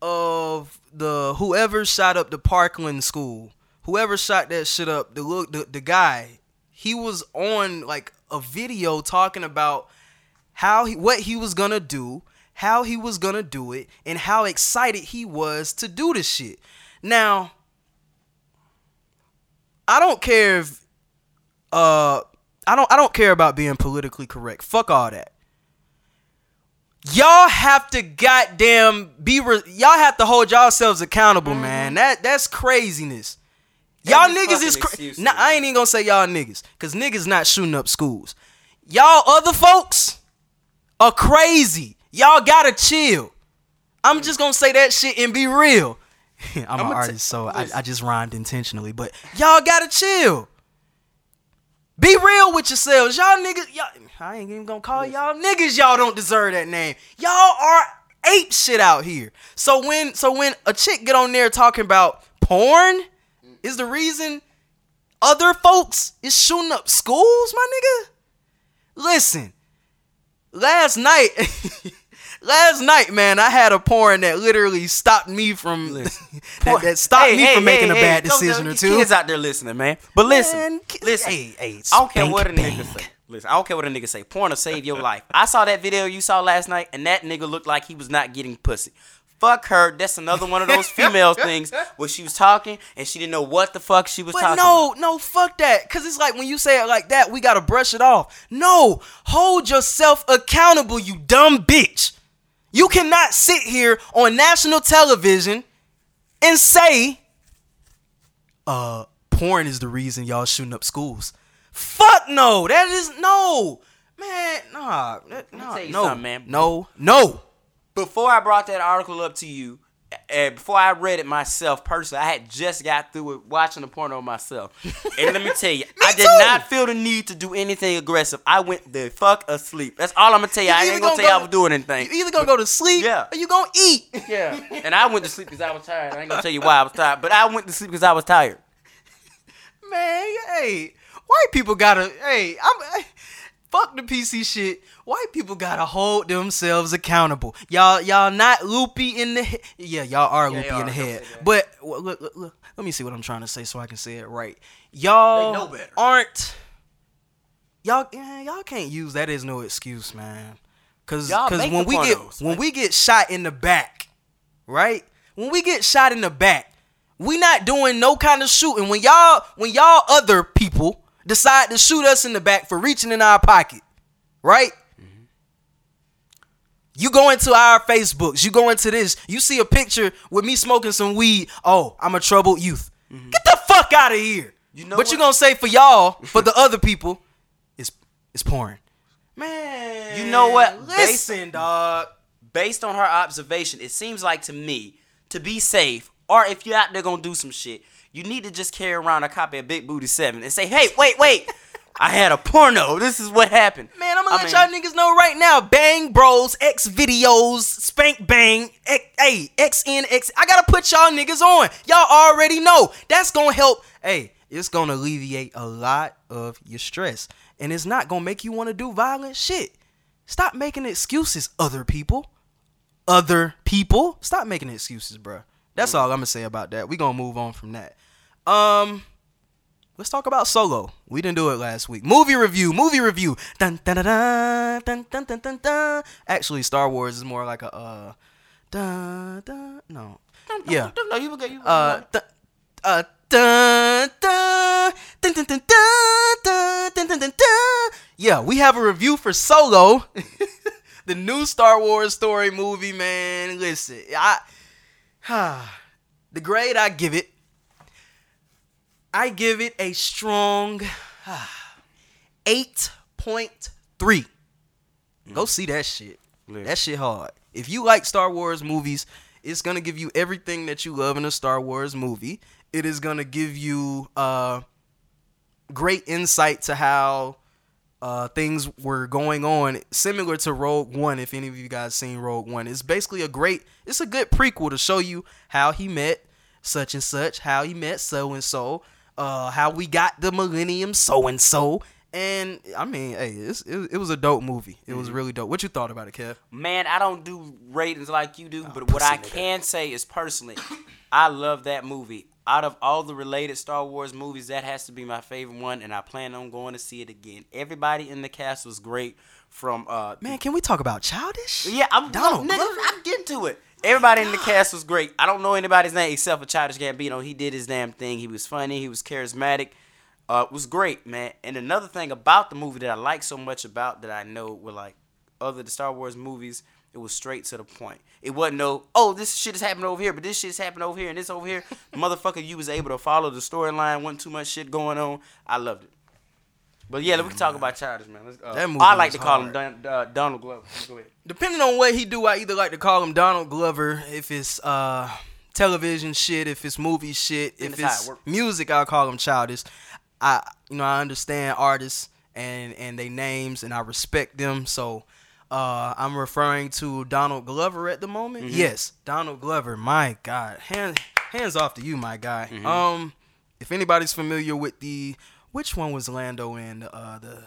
of the whoever shot up the Parkland school, whoever shot that shit up, the look, the, the guy, he was on like a video talking about how he what he was gonna do, how he was gonna do it, and how excited he was to do the shit. Now, I don't care if uh I don't I don't care about being politically correct. Fuck all that. Y'all have to goddamn be re- y'all have to hold yourselves accountable, man. That that's craziness. Y'all niggas is fucking cra- excuse nah, I ain't even gonna say y'all niggas, cause niggas not shooting up schools. Y'all other folks are crazy. Y'all gotta chill. I'm just gonna say that shit and be real. I'm, an I'ma t- artist, so I. I just rhymed intentionally. But y'all gotta chill. Be real with yourselves. Y'all niggas, y'all, I ain't even gonna call y'all niggas. Y'all don't deserve that name. Y'all are ape shit out here. So when so when a chick get on there talking about porn is the reason other folks is shooting up schools, my nigga. Listen, last night, last night, man, I had a porn that literally stopped me from that, that stopped Hey, me hey, from making hey, a bad decision or two. Kids out there listening, man. But listen, Man, listen. hey, hey, I don't care what a spank nigga say. Listen, I don't care what a nigga say. Porn will save your life. I saw that video you saw last night, and that nigga looked like he was not getting pussy. Fuck her. That's another one of those female things where she was talking and she didn't know what the fuck she was But talking no, no, fuck that. Cause it's like when you say it like that, we gotta brush it off. No, hold yourself accountable, you dumb bitch. You cannot sit here on national television and say, uh, porn is the reason y'all shooting up schools. Fuck no, that is no. Man, nah, nah, tell you no, something, man. no, no. Before I brought that article up to you, and before I read it myself personally, I had just got through it watching the porno myself. And let me tell you, I did too. not feel the need to do anything aggressive. I went the fuck asleep. That's all I'm gonna tell you. I ain't gonna gonna tell you I go- was doing anything. You either gonna go to sleep Yeah. or you gonna eat. Yeah. And I went to sleep because I was tired. I ain't gonna tell you why I was tired, but I went to sleep because I was tired. Man, hey, white people gotta, hey, I'm, fuck the PC shit. White people gotta hold themselves accountable. Y'all, y'all not loopy in the head. Yeah, y'all are loopy y'all in the head. But w- look, look, look, let me see what I'm trying to say so I can say it right. Y'all They know better. aren't. Y'all, yeah, y'all can't use that as no excuse, man. Cause, Y'all cause when we get pornos, when like- we get shot in the back, right? When we get shot in the back, we not doing no kind of shooting. When y'all when y'all other people decide to shoot us in the back for reaching in our pocket, right? Mm-hmm. You go into our Facebooks, you go into this, you see a picture with me smoking some weed. Oh, I'm a troubled youth. Mm-hmm. Get the fuck out of here. You know but you what? gonna say for y'all, for the other people, it's it's porn. Man, You know what? Listen, dog. Based on her observation, it seems like to me to be safe, or if you're out there gonna do some shit, you need to just carry around a copy of Big Booty Seven and say, "Hey, wait, wait, I had a porno. This is what happened." Man, I'm gonna I let mean- y'all niggas know right now. Bang Bros, X videos, Spank Bang, X, hey, XNX. I gotta put y'all niggas on. Y'all already know. That's gonna help. Hey, it's gonna alleviate a lot of your stress. And it's not gonna make you wanna do violent shit. Stop making excuses, other people. Other people. Stop making excuses, bruh. That's mm. all I'm gonna say about that. We gonna move on from that. Um, Let's talk about Solo. We didn't do it last week. Movie review. Movie review. Dun dun dun dun dun dun dun dun. dun. Actually, Star Wars is more like a uh. Dun dun. No. Yeah. No, you okay? You Uh. Dun, uh. Dun dun dun dun dun dun dun dun dun dun. dun. Yeah, we have a review for Solo, the new Star Wars story movie. Man, listen, I. the grade I give it I give it a strong 8.3. Go see that shit. Listen. That shit hard. If you like Star Wars movies, it's gonna give you everything that you love in a Star Wars movie. It is gonna give you uh, great insight to how uh, things were going on, similar to Rogue One. If any of you guys seen Rogue One, it's basically a great, it's a good prequel to show you how he met such and such, how he met so and so, uh, how we got the Millennium so and so. And I mean, hey, it's, it, it was a dope movie. It was really dope. What you thought about it, Kev? Man, I don't do ratings like you do, but what I can say is personally, I love that movie. Out of all the related Star Wars movies, that has to be my favorite one, and I plan on going to see it again. Everybody in the cast was great. From uh, Man, can we talk about childish? yeah, I'm Donald nigga, I'm getting to it. Everybody in the cast was great. I don't know anybody's name except for Childish Gambino. He did his damn thing. He was funny. He was charismatic. Uh, it was great, man. And another thing about the movie that I like so much about that I know were like other the Star Wars movies, it was straight to the point. It wasn't no, oh, this shit is happening over here, but this shit shit's happening over here and this over here. Motherfucker, you was able to follow the storyline. wasn't too much shit going on. I loved it. But yeah, we can talk about Childish, man. Let's, uh, That movie I like to call him. Don, uh, Donald Glover. Go ahead. depending on what he do, I either like to call him Donald Glover if it's uh television shit, if it's movie shit, if it's it music, I'll call him Childish. I you know I understand artists and and they names and I respect them, so. Uh, I'm referring to Donald Glover at the moment. Mm-hmm. Yes, Donald Glover. My God, hands hands off to you, my guy. Mm-hmm. Um, if anybody's familiar with the which one was Lando in uh the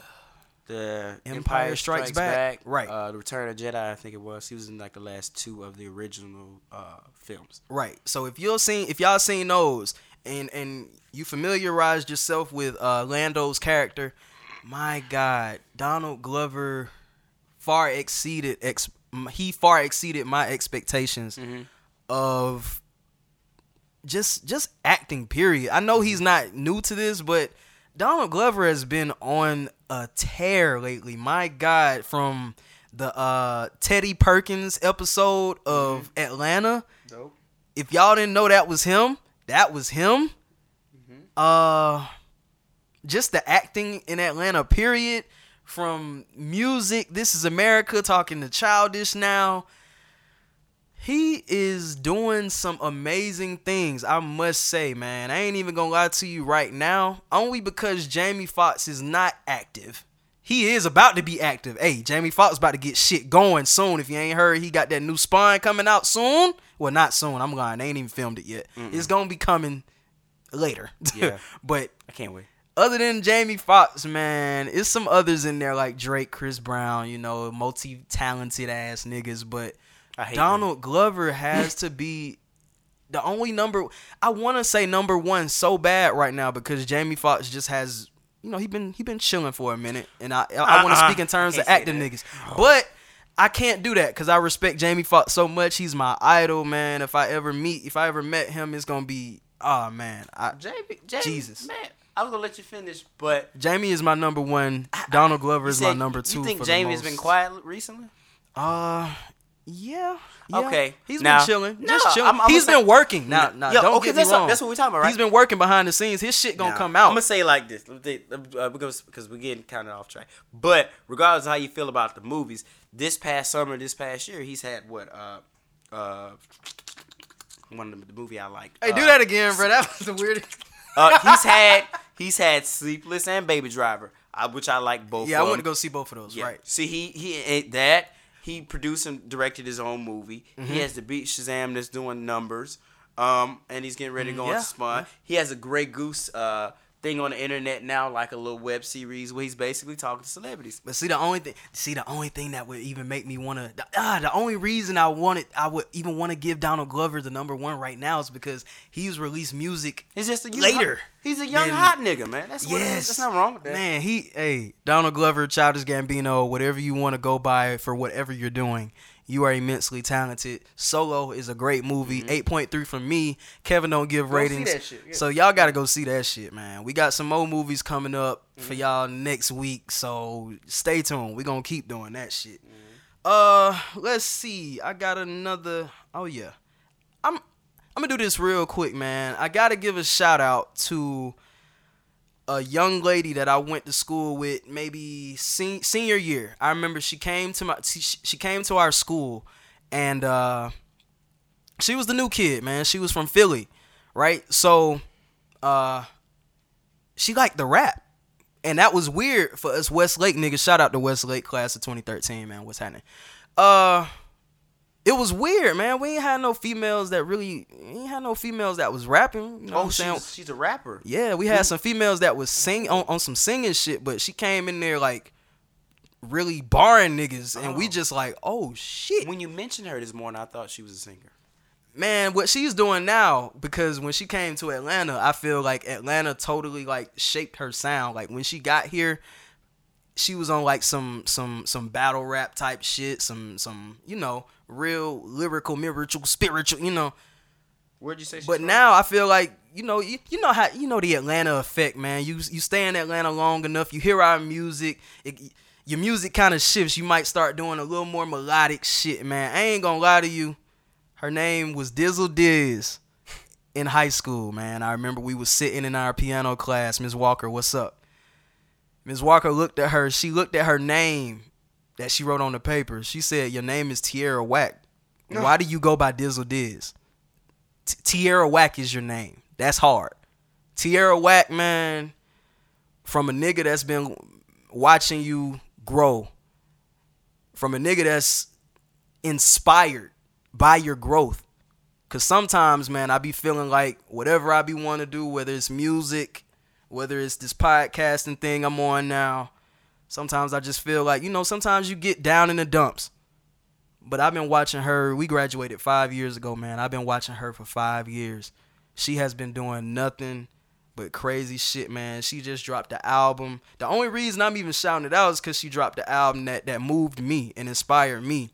The Empire Strikes Back. Right. Uh, the Return of Jedi, I think it was. He was in like the last two of the original uh, films. Right. So if you're seen if y'all seen those and and you familiarized yourself with uh Lando's character, my God, Donald Glover far exceeded ex he far exceeded my expectations of just just acting period. I know he's not new to this, but Donald Glover has been on a tear lately. My God, from the uh Teddy Perkins episode of Atlanta. Dope. If y'all didn't know that was him, that was him. Uh just the acting in Atlanta period from music, This is America talking to Childish now. He is doing some amazing things, I must say, man. I ain't even gonna lie to you right now, only because Jamie Foxx is not active. He is about to be active. Hey, Jamie Foxx about to get shit going soon. If you ain't heard, he got that new Spawn coming out soon. Well, not soon. I'm lying. They ain't even filmed it yet. It's gonna be coming later. Yeah. but I can't wait. other than Jamie Foxx, man, it's some others in there like Drake, Chris Brown, you know, multi-talented ass niggas. But I hate Donald Glover has to be the only number. I want to say number one so bad right now because Jamie Foxx just has, you know, he been he been chilling for a minute, and I I, want to Uh-uh. speak in terms of acting that. niggas, but. I can't do that because I respect Jamie Foxx so much. He's my idol, man. If I ever meet, if I ever met him, it's gonna be, oh man, I, Jamie, Jamie, Jesus. man, I was gonna let you finish, but Jamie is my number one. Donald Glover you is my number two. You think for Jamie's most. been quiet recently? Uh, yeah. yeah. Okay, he's now- been chilling. No, just chilling. I'm- I'm He's gonna been working. Now, now Yo, don't okay, get me that's what- wrong. that's what we're talking about, right? He's been working behind the scenes. His shit gonna Now, come out. I'm gonna say it like this, let me think, uh, because because we're getting kind of off track. But regardless of how you feel about the movies, this past summer, this past year, he's had what uh uh one of the, the movie I like. hey, uh, do that again, bro. That was the weirdest. Uh, he's had he's had Sleepless and Baby Driver, uh, which I like both. Yeah, I want to go see both of those. Yeah. Right. See, he he ain't that. He produced and directed his own movie. Mm-hmm. He has the Beat Shazam that's doing numbers. Um, and he's getting ready to go yeah, into Spawn. He has a Grey Goose uh thing on the internet now, like a little web series where he's basically talking to celebrities. But see, the only thing, see, the only thing that would even make me want to, ah, the only reason I wanted, I would even want to give Donald Glover the number one right now is because he's released music He's just a Later. He's a young hot nigga, man. That's what. Yes, That's not wrong with that. Man, he, hey, Donald Glover, Childish Gambino, whatever you want to go by for whatever you're doing, you are immensely talented. Solo is a great movie. Eight point three from me. Kevin don't give Mm-hmm. Go ratings, yeah. so y'all got to go see that shit, man. We got some more movies coming up for Mm-hmm. y'all next week, so stay tuned. We gonna keep doing that shit. Mm-hmm. Uh, let's see. I got another. Oh yeah, I'm. I'm gonna do this real quick, man. I gotta give a shout out to a young lady that I went to school with, maybe sen- senior year. I remember she came to my she, came to our school, and uh, she was the new kid, man. She was from Philly, right? So, uh, she liked the rap, and that was weird for us Westlake niggas. Shout out to Westlake class of 2013, man. What's happening? Uh, it was weird, man. We ain't had no females that really, we ain't had no females that was rapping. You know what Oh, I'm saying? she's, she's a rapper. Yeah, we had some females that was sing on, on some singing shit, but she came in there like really barring niggas, and we Oh. just like, oh shit, When you mentioned her this morning, I thought she was a singer. man. What she's doing now, because when she came to Atlanta, I feel like Atlanta totally like shaped her sound. Like when she got here, she was on like some some some battle rap type shit, some some you know real lyrical, spiritual, spiritual, you know. Where'd you say? But from? now I feel like you know you, you know how you know the Atlanta effect, man. You you stay in Atlanta long enough, you hear our music, it, your music kind of shifts. You might start doing a little more melodic shit, man. I ain't gonna lie to you. Her name was Dizzle Diz in high school, man. I remember we was sitting in our piano class. Miss Walker, what's up? Ms. Walker looked at her. She looked at her name that she wrote on the paper. She said, "Your name is Tierra Whack. Why do you go by Dizzle Diz? T- Tierra Whack is your name. That's hard. Tierra Whack, man, from a nigga that's been watching you grow, from a nigga that's inspired by your growth. Cause sometimes, man, I be feeling like whatever I be want to do, whether it's music, whether it's this podcasting thing I'm on now, sometimes I just feel like, you know, sometimes you get down in the dumps. But I've been watching her. We graduated five years ago, man. I've been watching her for five years. She has been doing nothing but crazy shit, man. She just dropped the album. The only reason I'm even shouting it out is because she dropped the album that, that moved me and inspired me.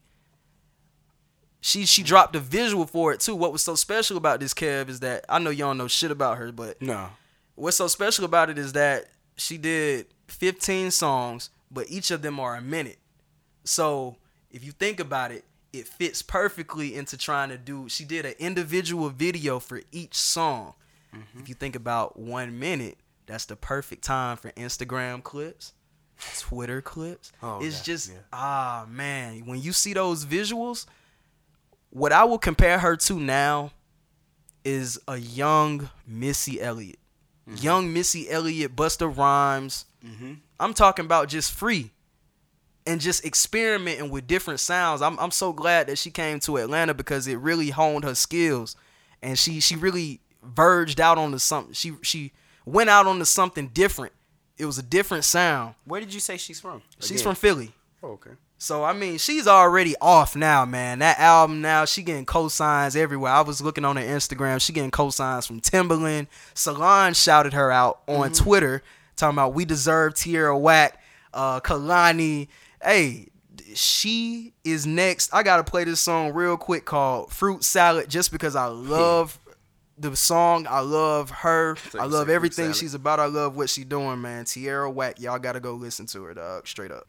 She she dropped a visual for it too. What was so special about this Kev is that I know don't know shit about her, but No. what's so special about it is that she did 15 songs, but each of them are a minute. So if you think about it, it fits perfectly into trying to do. She did an individual video for each song. If you think about one minute, that's the perfect time for Instagram clips, Twitter clips. Oh, it's yeah, just yeah. ah man, when you see those visuals, what I will compare her to now is a young Missy Elliott. Mm-hmm. Young Missy Elliott, Busta Rhymes. Mm-hmm. I'm talking about just free and just experimenting with different sounds. I'm I'm so glad that she came to Atlanta because it really honed her skills and she she really verged out onto something. She she went out onto something different. It was a different sound. Where did you say she's from? She's from Philly. Oh, okay. So I mean, she's already off now, man. That album now, she getting cosigns everywhere. I was looking on her Instagram, she getting cosigns from Timbaland. Salon shouted her out on Twitter, talking about we deserve Tierra Whack, uh, Kehlani. Hey, she is next. I gotta play this song real quick called Fruit Salad, just because I love the song. I love her. I love everything she's about. I love what she doing, man. Tierra Whack, y'all gotta go listen to her, dog. Straight up.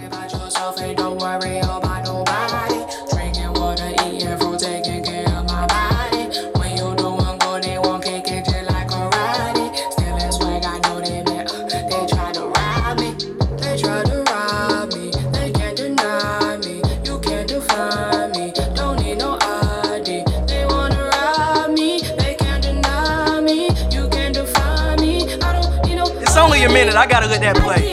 I gotta let that play.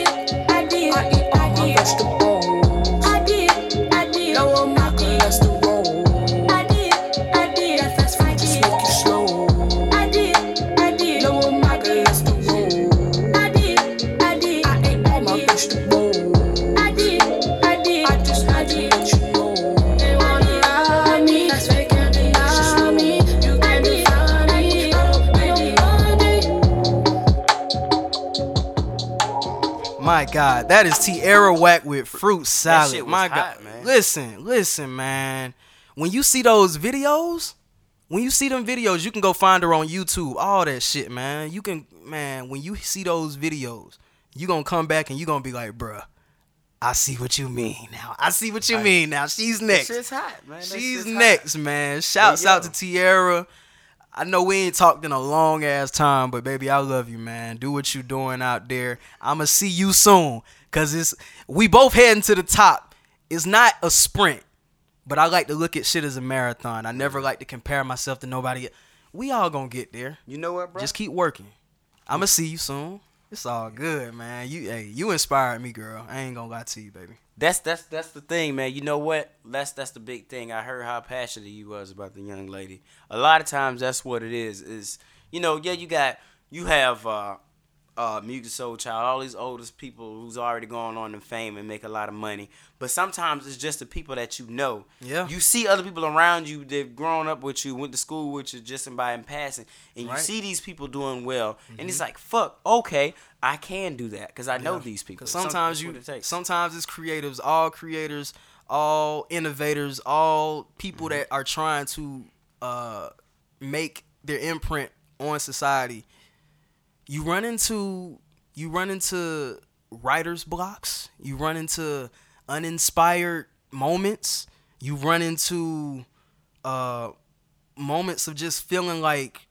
That is Tierra Whack with fruit salad. That shit was My hot, God, man. listen, listen, man. When you see those videos, when you see them videos, you can go find her on YouTube. All that shit, man. You can, man. When you see those videos, you gonna come back and you gonna be like, bruh, I see what you mean now. I see what you mean now. She's next. shit's hot, man. That She's shit's hot. next, man. Shouts Hey, out to Tierra. I know we ain't talked in a long ass time, but baby, I love you, man. Do what you doing out there. I'ma see you soon. Cause it's we both heading to the top. It's not a sprint, but I like to look at shit as a marathon. I never like to compare myself to nobody. We all gonna get there. You know what, bro? Just keep working. I'ma see you soon. It's all good, man. You hey, you inspired me, girl. I ain't gonna lie to you, baby. That's that's that's the thing, man. You know what? That's that's the big thing. I heard how passionate you was about the young lady. A lot of times, that's what it is. Is you know, yeah, you got you have uh, uh, Musiq Soulchild, all these oldest people who's already going on in fame and make a lot of money. But sometimes it's just the people that you know. Yeah. You see other people around you that've grown up with you, went to school with you, just by in passing, and you Right. see these people doing well, and it's like, fuck, okay, I can do that because I know these people. Some- sometimes you, it sometimes it's creatives, all creators, all innovators, all people Mm-hmm. that are trying to uh, make their imprint on society. You run into you run into writer's blocks. You run into uninspired moments. You run into uh, moments of just feeling like,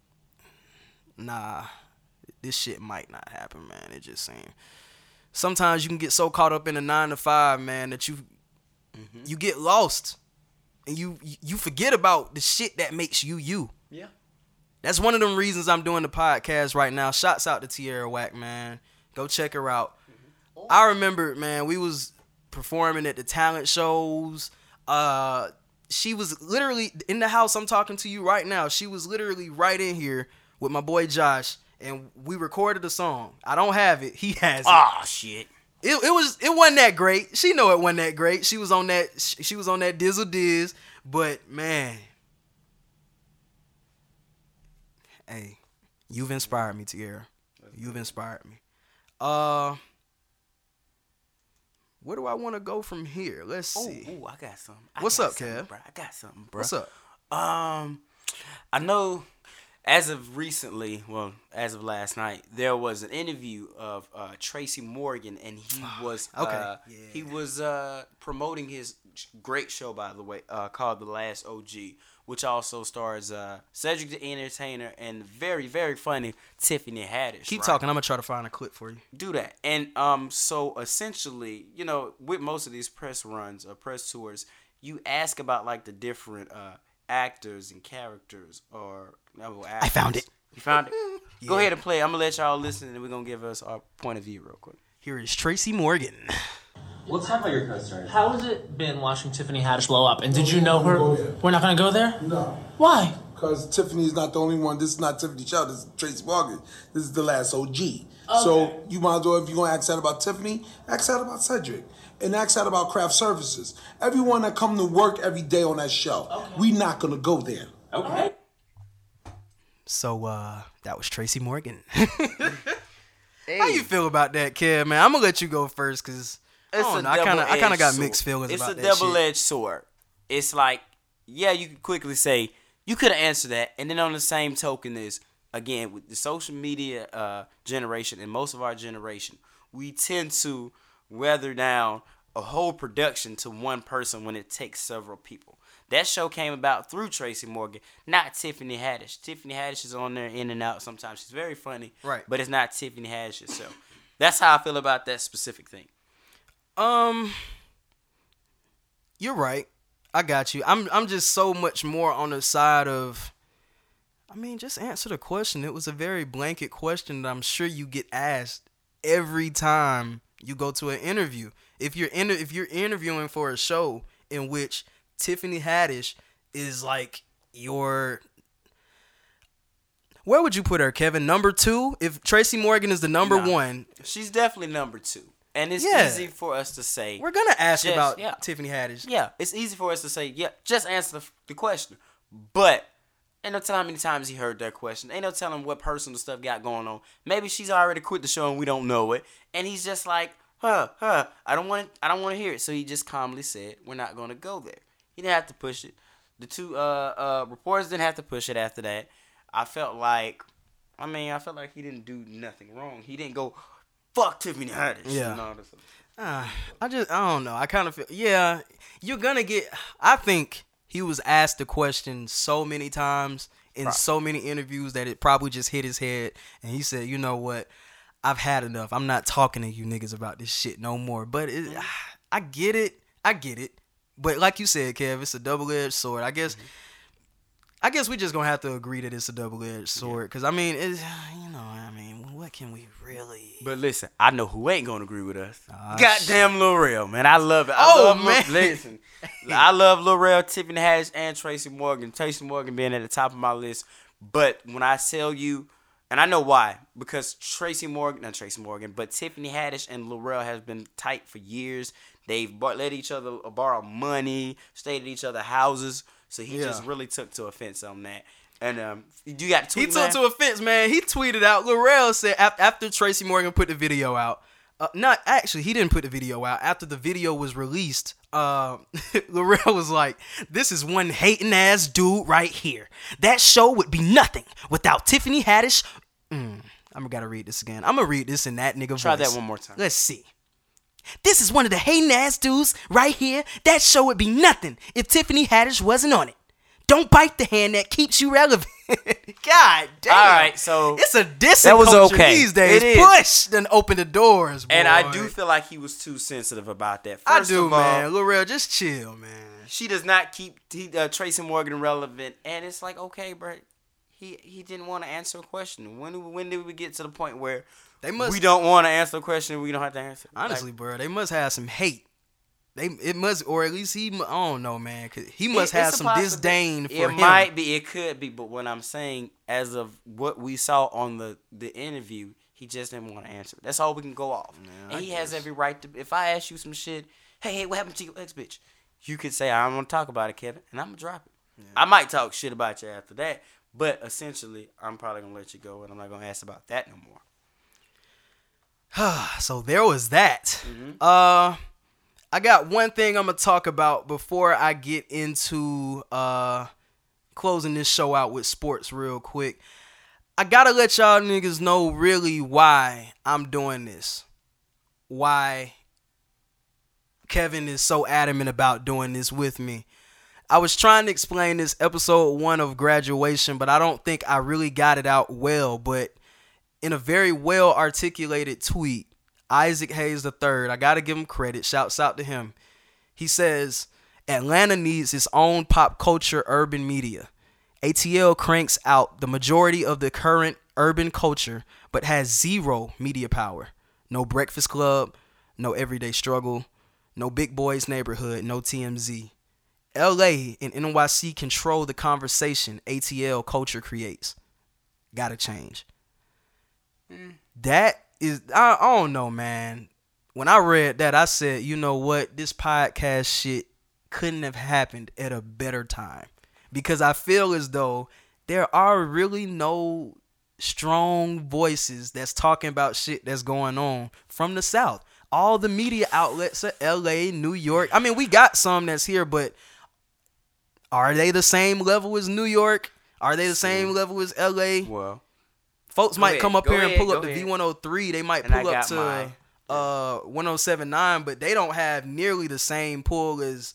nah, this shit might not happen, man. It just seems. sometimes you can get so caught up in a nine to five, man, that you you get lost and you you forget about the shit that makes you you. That's one of them reasons I'm doing the podcast right now. Shouts out to Tierra Whack, man. Go check her out. I remember, man, we was performing at the talent shows. Uh she was literally in the house I'm talking to you right now. She was literally right in here with my boy Josh and we recorded a song. I don't have it. He has it. Oh shit. It, it was it wasn't that great. She know it wasn't that great. She was on that she she was on that Dizzle Diz, but man, hey, you've inspired me, Tierra. You've inspired me. Uh, where do I want to go from here? Let's Ooh, see. ooh, I got something. I What's got up, something, Kev? Bro. I got something, bro. What's up? Um, I know as of recently, well, as of last night, there was an interview of uh, Tracy Morgan, and he was Okay. uh, Yeah. he was uh, promoting his great show, by the way, uh, called The Last OG, which also stars uh, Cedric the Entertainer and very very funny Tiffany Haddish. Keep right? talking. I'm gonna try to find a clip for you. do that. And um, so essentially, you know, with most of these press runs or press tours, you ask about like the different uh actors and characters or no, I found it. You found it. Go ahead and play. I'm gonna let y'all listen, and we're gonna give us our point of view real quick. Here is Tracy Morgan. Let's talk about your co-stars. How has it been watching Tiffany Haddish blow up? And did you know her? We're not gonna go there. No. Why? Because Tiffany's not the only one. This is not Tiffany Chow. This is Tracy Morgan. This is the last OG. Okay. So you might as well, if you're going to ask that about Tiffany, ask that about Cedric. And ask that about craft services. Everyone that come to work every day on that show, okay. we not going to go there. Okay. So uh, that was Tracy Morgan. How you feel about that, kid, man? I'm gonna let you go first, cause I don't know. I kind of, I kind of got mixed feelings It's about a that shit. double-edged sword. It's like, yeah, you could quickly say you could have answered that, and then on the same token is again with the social media uh, generation and most of our generation, we tend to weather down a whole production to one person when it takes several people. That show came about through Tracy Morgan, not Tiffany Haddish. Tiffany Haddish is on there in and out. Sometimes she's very funny, Right. But it's not Tiffany Haddish herself. That's how I feel about that specific thing. Um, you're right. I got you. I'm, I'm just so much more on the side of. I mean, just answer the question. It was a very blanket question that I'm sure you get asked every time you go to an interview. If you're in, if you're interviewing for a show in which Tiffany Haddish is like your where would you put her, Kevin? Number two? If Tracy Morgan is the number Nah. one, She's definitely number two, and it's Yeah. easy for us to say. we're gonna ask Just- about yeah. Tiffany Haddish. yeah, it's easy for us to say. Yeah, just answer the, the question. But ain't no telling how many times he heard that question. Ain't no telling what personal stuff got going on. Maybe she's already quit the show and we don't know it, and he's just like, huh, huh. I don't want I don't want to hear it. So he just calmly said, "We're not going to go there." He didn't have to push it. The two uh uh reporters didn't have to push it after that. I felt like, I mean, I felt like he didn't do nothing wrong. He didn't go, "Fuck Tiffany Haddish." Yeah. and all this other- Ah, I just I don't know. I kind of feel yeah. You're gonna get. I think he was asked the question so many times in so many interviews that it probably just hit his head, and he said, "You know what? I've had enough. I'm not talking to you niggas about this shit no more." But it, I get it. I get it. But like you said, Kev, it's a double edged sword. I guess. I guess we just gonna have to agree that it's a double edged sword. Cause I mean, it's you know, I mean, what can we really? But listen, I know who ain't gonna agree with us. Ah, Goddamn Rel, man. I love it. I Oh, love man. listen, I love Lil Tiffany Haddish, and Tracy Morgan. Tracy Morgan being at the top of my list. But when I tell you, and I know why, because Tracy Morgan, not Tracy Morgan, but Tiffany Haddish and Lil Rel has been tight for years. They've bought, let each other borrow money, stayed at each other houses. So he Yeah. just really took to offense on that. And um, you got He tweet, took man? to offense, man. He tweeted out. Lil Rel said after Tracy Morgan put the video out. Uh, not actually, he didn't put the video out. After the video was released, uh, was like, "This is one hating ass dude right here. That show would be nothing without Tiffany Haddish." Mm, I'm gotta read this again. I'm gonna read this in that nigga Try voice. that one more time. Let's see. This is one of the hating ass dudes right here. That show would be nothing if Tiffany Haddish wasn't on it. Don't bite the hand that keeps you relevant. God damn. All right, so It's a dissing That was culture okay. these days. It. Push, then open the doors. and I do feel like he was too sensitive about that. I do, of all, man. Lil Rel, just chill, man. she does not keep he, uh, Tracy Morgan relevant, and it's like okay, bro. He he didn't want to answer a question. When when did we get to the point where They must we don't want to answer a question? We don't have to answer. honestly, Like, bro. They must have some hate. They it must, or at least he. I don't know, man. 'cause he must it's have some disdain for It him. might be, it could be, but what I'm saying, as of what we saw on the the interview, he just didn't want to answer. That's all we can go off. and he has every right to. If I ask you some shit, hey, hey, what happened to your ex bitch? You could say I don't want to talk about it, Kevin, and I'm gonna drop it. I might talk shit about you after that, but essentially, I'm probably gonna let you go, and I'm not gonna ask about that no more. so there was that. Mm-hmm. Uh, I got one thing I'm gonna talk about before I get into uh closing this show out with sports real quick. I gotta let y'all niggas know really why I'm doing this. Why Kevin is so adamant about doing this with me. I was trying to explain this episode one of graduation, but I don't think I really got it out well. But in a very well articulated tweet, Isaac Hayes III, I gotta give him credit. Shouts out to him. He says Atlanta needs its own pop culture urban media. ATL cranks out the majority of the current urban culture, but has zero media power. No Breakfast Club, no Everyday Struggle, no Big Boys Neighborhood, no TMZ. LA and NYC control the conversation ATL culture creates. Gotta change. Mm. That is, I, I don't know, man. When I read that, I said, you know what? This podcast shit couldn't have happened at a better time. Because I feel as though there are really no strong voices that's talking about shit that's going on from the South. All the media outlets are LA, New York. I mean, we got some that's here, but are they the same level as New York? Are they the same level as LA? Well, Folks Go might ahead, come up here and ahead, pull up the. V103. They might And pull up to my- uh 1079, but they don't have nearly the same pull as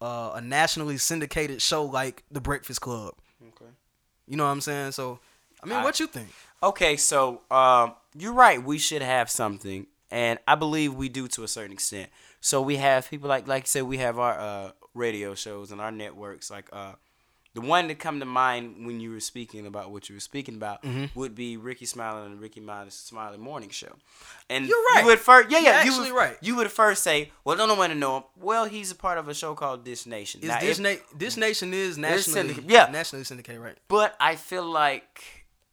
uh, a nationally syndicated show like The Breakfast Club. okay. You know what I'm saying? So, I mean, I- what you think? Okay, so um, you're right. We should have something, and I believe we do to a certain extent. So we have people like, like I said, we have our uh, radio shows and our networks. Like uh, the one that come to mind when you were speaking about what you were speaking about Mm-hmm. would be Rickey Smiley and Rickey Smiley Smiley Morning Show. And You're right. You would first, yeah, You're yeah, you actually would, right. You would first say, well, don't know when to know him. Well, he's a part of a show called Dish Nation. Is Now, this, if- na- Dish Nation is nationally yeah. nationally syndicated, right? But I feel like,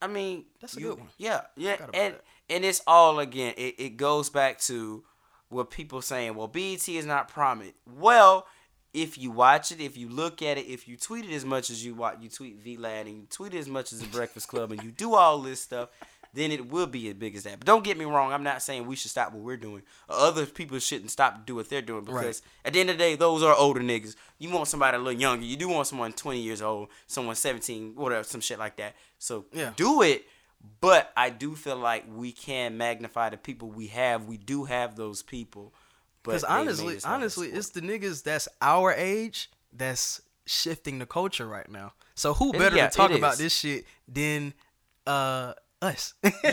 I mean, That's a you- good one. Yeah, yeah, and that. and it's all again. It, it goes back to what people saying. Well, BET is not prominent. Well, if you watch it, if you look at it, if you tweet it as much as you watch, you tweet VLAD and you tweet it as much as the Breakfast Club, and you do all this stuff. Then it will be as big as that. But don't get me wrong. I'm not saying we should stop what we're doing. Other people shouldn't stop to do what they're doing because Right. at the end of the day, those are older niggas. You want somebody a little younger. You do want someone 20 years old, someone 17, whatever, some shit like that. So Yeah. do it. But I do feel like we can magnify the people we have. We do have those people. Because honestly, honestly, it's the niggas that's our age that's shifting the culture right now. So who better yeah, to talk about is. this shit than uh us? you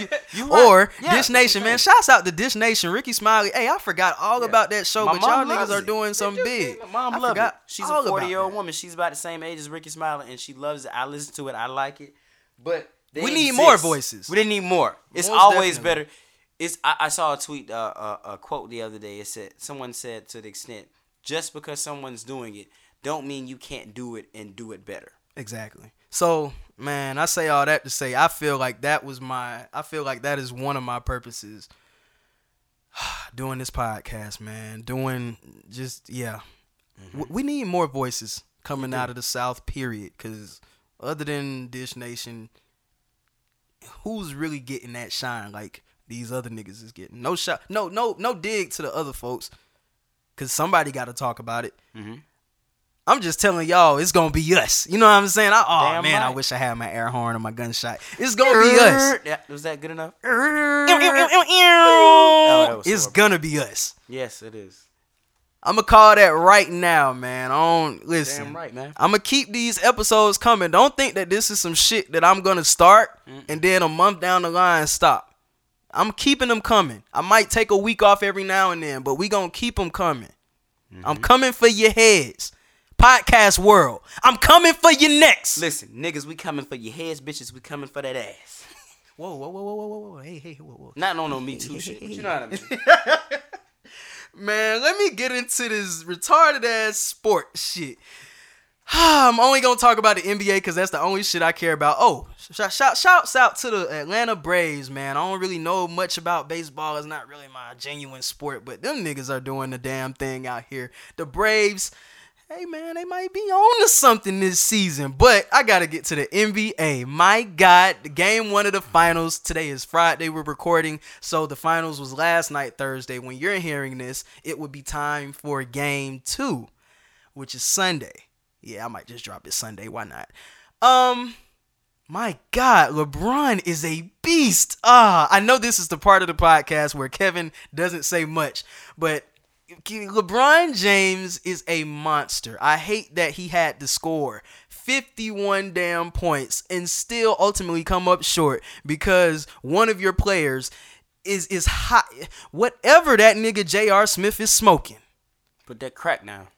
right. or Yeah, Dish Nation, man. Shouts out to Dish Nation, Rickey Smiley. Hey, I forgot all about that show, My but y'all niggas are doing something big. My mom loves it. She's a 40 year old woman. She's about the same age as Rickey Smiley, and she loves it. I listen to it. I like it. But they We need more voices. We didn't need more. It's Most always definitely. better. It's. I, I saw a tweet, uh, uh, a quote the other day. It said someone said to the extent, just because someone's doing it, don't mean you can't do it and do it better. Exactly. So, man, I say all that to say I feel like that was my I feel like that is one of my purposes doing this podcast, man. Doing just yeah. W We need more voices coming out of the South period cuz other than Dish Nation who's really getting that shine like these other niggas is getting? No shot. No no no dig to the other folks cuz somebody got to talk about it. Mm-hmm. I'm just telling y'all, it's gonna be us. You know what I'm saying? I, oh Damn man, I wish I had my air horn or my gunshot. It's gonna be us. Yeah, was that good enough? Oh, that It's horrible. gonna be us. Yes, it is. I'm gonna call that right now, man. Don't listen. Damn right, man. I'm gonna keep these episodes coming. Don't think that this is some shit that I'm gonna start and then a month down the line stop. I'm keeping them coming. I might take a week off every now and then, but we gonna keep them coming. I'm Mm-hmm. coming for your heads, podcast world. I'm coming for your necks. Listen, niggas, we coming for your heads, bitches. We coming for that ass. Whoa, whoa, whoa, whoa, whoa, whoa, whoa, hey, hey, whoa, whoa. Not on no Me Too shit. But you know what I mean. Man, let me get into this retarded ass sport shit. I'm only gonna talk about the NBA because that's the only shit I care about. Oh, shout, shout shouts out to the Atlanta Braves, man. I don't really know much about baseball. It's not really my genuine sport, but them niggas are doing the damn thing out here. The Braves, hey man, they might be on to something this season. But I gotta get to the NBA. My God, the game one of the finals. Today is Friday. We're recording, so the finals was last night, Thursday. When you're hearing this, it would be time for game two, which is Sunday. Yeah, I might just drop it Sunday. Why not? Um, my God, LeBron is a beast. Ah, I know this is the part of the podcast where Kevin doesn't say much, but LeBron James is a monster. I hate that he had to score 51 damn points and still ultimately come up short because one of your players is is hot. Whatever that nigga J.R. Smith is smoking. Put that crack now.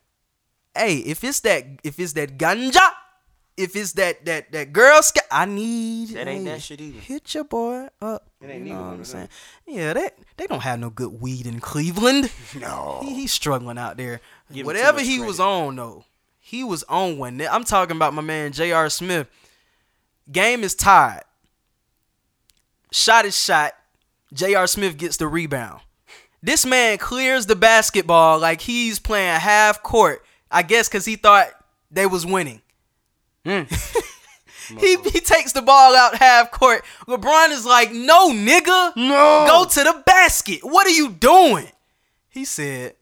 Hey, if it's that if it's that ganja, if it's that that that girl scout, I need That ain't hey, that shit either. Hit your boy up. It ain't you know what I'm saying? Yeah, they they don't have no good weed in Cleveland. No. He, he's struggling out there. Give Whatever he was on though, he was on one. I'm talking about my man J.R. Smith. Game is tied. Shot is shot. J.R. Smith gets the rebound. This man clears the basketball like he's playing half court. I guess because he thought they was winning. Hmm. he, he takes the ball out half court. LeBron is like, no, nigga. No. Go to the basket. What are you doing? He said,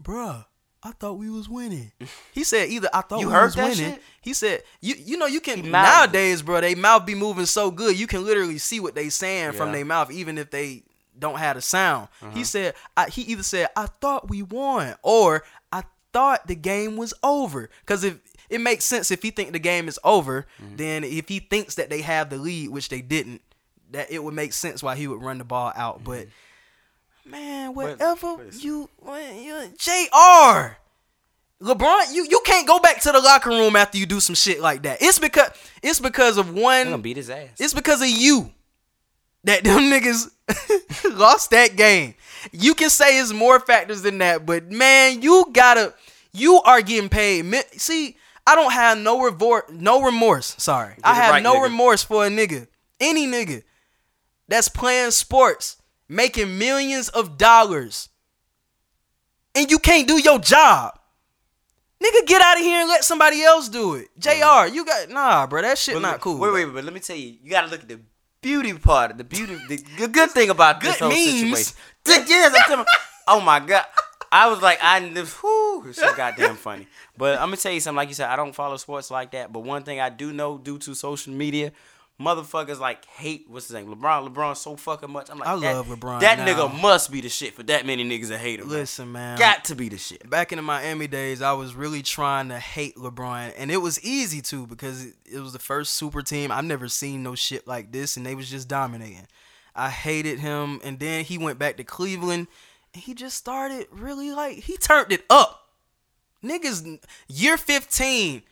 bruh, I thought we was winning. He said either I thought You we heard was winning. shit? He said, you you know you can nowadays, bro. They mouth be moving so good, you can literally see what they saying from their mouth, even if they don't have a sound. Uh-huh. He said, I, he either said I thought we won, or I thought the game was over. Because if it makes sense if he think the game is over, Mm-hmm. then if he thinks that they have the lead, which they didn't, that it would make sense why he would run the ball out. But man, whatever but- you, when you J.R. LeBron, you, you can't go back to the locker room after you do some shit like that. It's because it's because of one. gonna beat his ass. It's because of you that them niggas lost that game. You can say it's more factors than that, but man, you gotta, you are getting paid. See, I don't have no revor- no remorse. Sorry, I have right, no nigga. remorse for a nigga, any nigga that's playing sports, making millions of dollars, and you can't do your job. Nigga, get out of here and let somebody else do it. Mm. J.R., you got nah, bro. That shit But not cool. Wait, wait, but let me tell you, you gotta look at the beauty part of the beauty, the good, good thing about this Good whole memes. situation. The- yes, I'm telling oh my god, I was like, I it's so goddamn funny. But I'm gonna tell you something. Like you said, I don't follow sports like that. But one thing I do know, due to social media, motherfuckers like hate what's his name, LeBron. LeBron so fucking much. I'm like, I love LeBron That now. nigga must be the shit for that many niggas that hate him. Listen, man. got to be the shit. back in the Miami days, I was really trying to hate LeBron, and it was easy to because it, was the first super team. I've never seen no shit like this, and they was just dominating. I hated him, and then he went back to Cleveland, and he just started really like he turned it up. Niggas, year 15,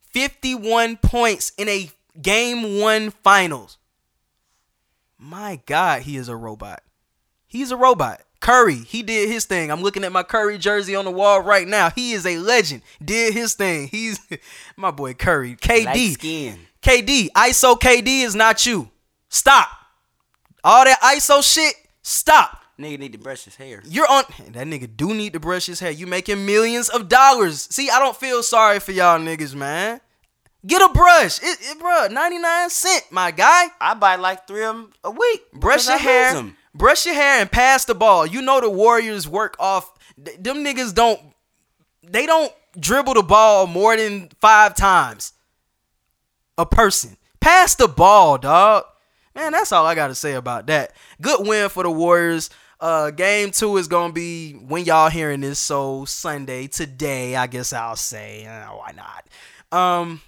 51 points in a game one finals. My God, he is a robot. He's a robot. Curry, he did his thing. I'm looking at my Curry jersey on the wall right now. He is a legend. Did his thing. He's my boy Curry. KD. skin. KD. ISO KD is not you. Stop. All that ISO shit, stop. Nigga need to brush his hair. You're on that nigga do need to brush his hair. You making millions of dollars. See, I don't feel sorry for y'all niggas, man. Get a brush. It, it bruh, 99 cent, my guy. I buy like three of them a week. Brush your I lose hair. 'em. Brush your hair and pass the ball. You know the Warriors work off. Them niggas don't. They don't dribble the ball more than five times. A person. Pass the ball, dog. Man, that's all I gotta say about that. Good win for the Warriors. Uh, game two is gonna be when y'all hearing this. So Sunday today, I guess I'll say. Uh, why not? Um,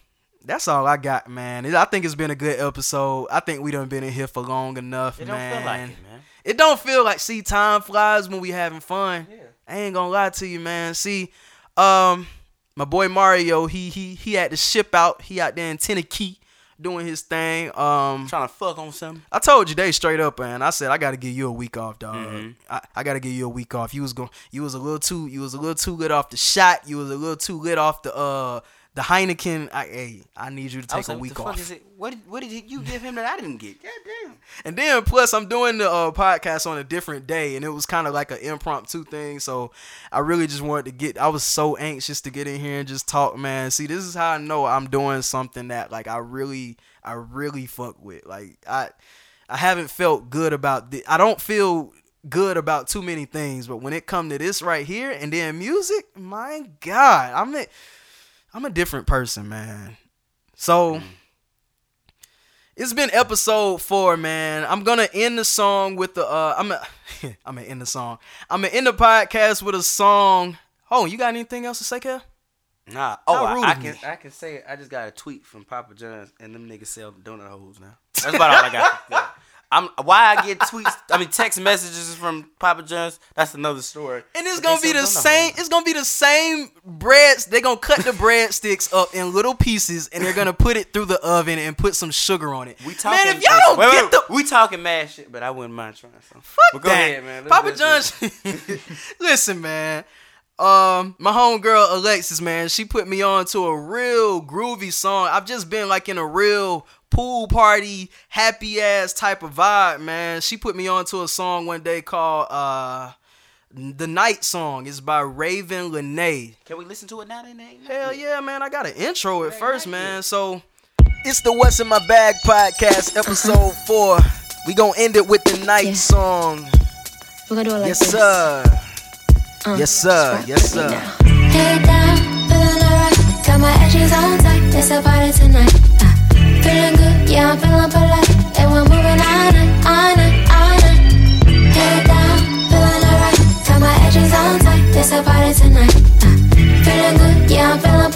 that's all I got, man. I think it's been a good episode. I think we done been in here for long enough, It don't feel like it, man. It don't feel like see time flies when we having fun. Yeah. I ain't gonna lie to you, man. See, um, my boy Mario, he he he had to ship out. He out there in Tennessee doing his thing. Um, Trying to fuck on something. I told you they straight up, man. I said I got to give you a week off, dog. Mm-hmm. I, I got to give you a week off. You was going, you was a little too, you was a little too lit off the shot. You was a little too lit off the uh the Heineken. I, hey, I need you to was take a week off. is it? What did, what did you give him that I didn't get? God damn. And then plus I'm doing the uh, podcast on a different day, and it was kind of like an impromptu thing. So I really just wanted to get. I was so anxious to get in here and just talk, man. See, this is how I know I'm doing something that like I really, I really fuck with. Like I, I haven't felt good about. The, I don't feel good about too many things, but when it come to this right here, and then music, my God, I'm I'm a different person, man. So it's been episode four, man. I'm gonna end the song with the uh I'm a, I'm gonna end the song. I'm gonna end the podcast with a song. Oh, you got anything else to say, Kev? Nah. Oh, I, I can me. I can say it. I just got a tweet from Papa John's, and them niggas sell donut holes now. That's about all I got. I'm why I get tweets. I mean, text messages from Papa John's. That's another story. And it's But gonna be the same. It's gonna be the same breads. They're gonna cut the breadsticks up in little pieces, and they're gonna put it through the oven and put some sugar on it. We talking. man, if y'all don't wait, get wait, the we talking mad shit, but I wouldn't mind trying some. Fuck but go that. ahead, man. Let's- Papa John's. Listen, man. Um, my homegirl Alexis, man, she put me on to a real groovy song. I've just been like in a real pool party, happy ass type of vibe, man. She put me on to a song one day called uh The Night Song. It's by Ravyn Lenae. Can we listen to it now? Then, Hell yeah, man. I got an intro at first, man. So it's the What's in My Bag podcast, episode four. We gonna end it with the night Yeah. song. We're gonna do it like Yes, this. sir. Uh, Yes, sir. Yes, sir. Head down, feeling alright. Got my edges on tight. It's a party tonight. Uh, feeling good, yeah, I'm feeling polite. And we're moving all night, all night, all night. Head down, feeling alright. Got my edges on tight. It's a party tonight. Uh, feeling good, yeah, I'm feeling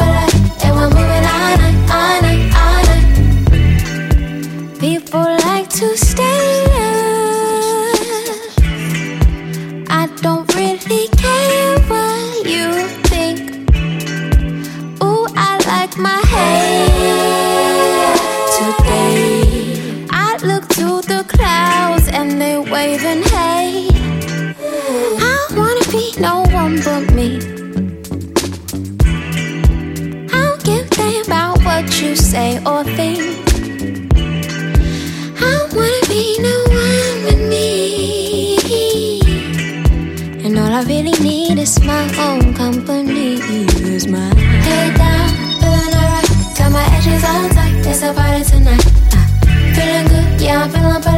say or think. I wanna be no one but me. And all I really need is my own company. Is my head down, feeling alright. Got my edges on tight. It's a party tonight. Uh, feeling good, yeah, I'm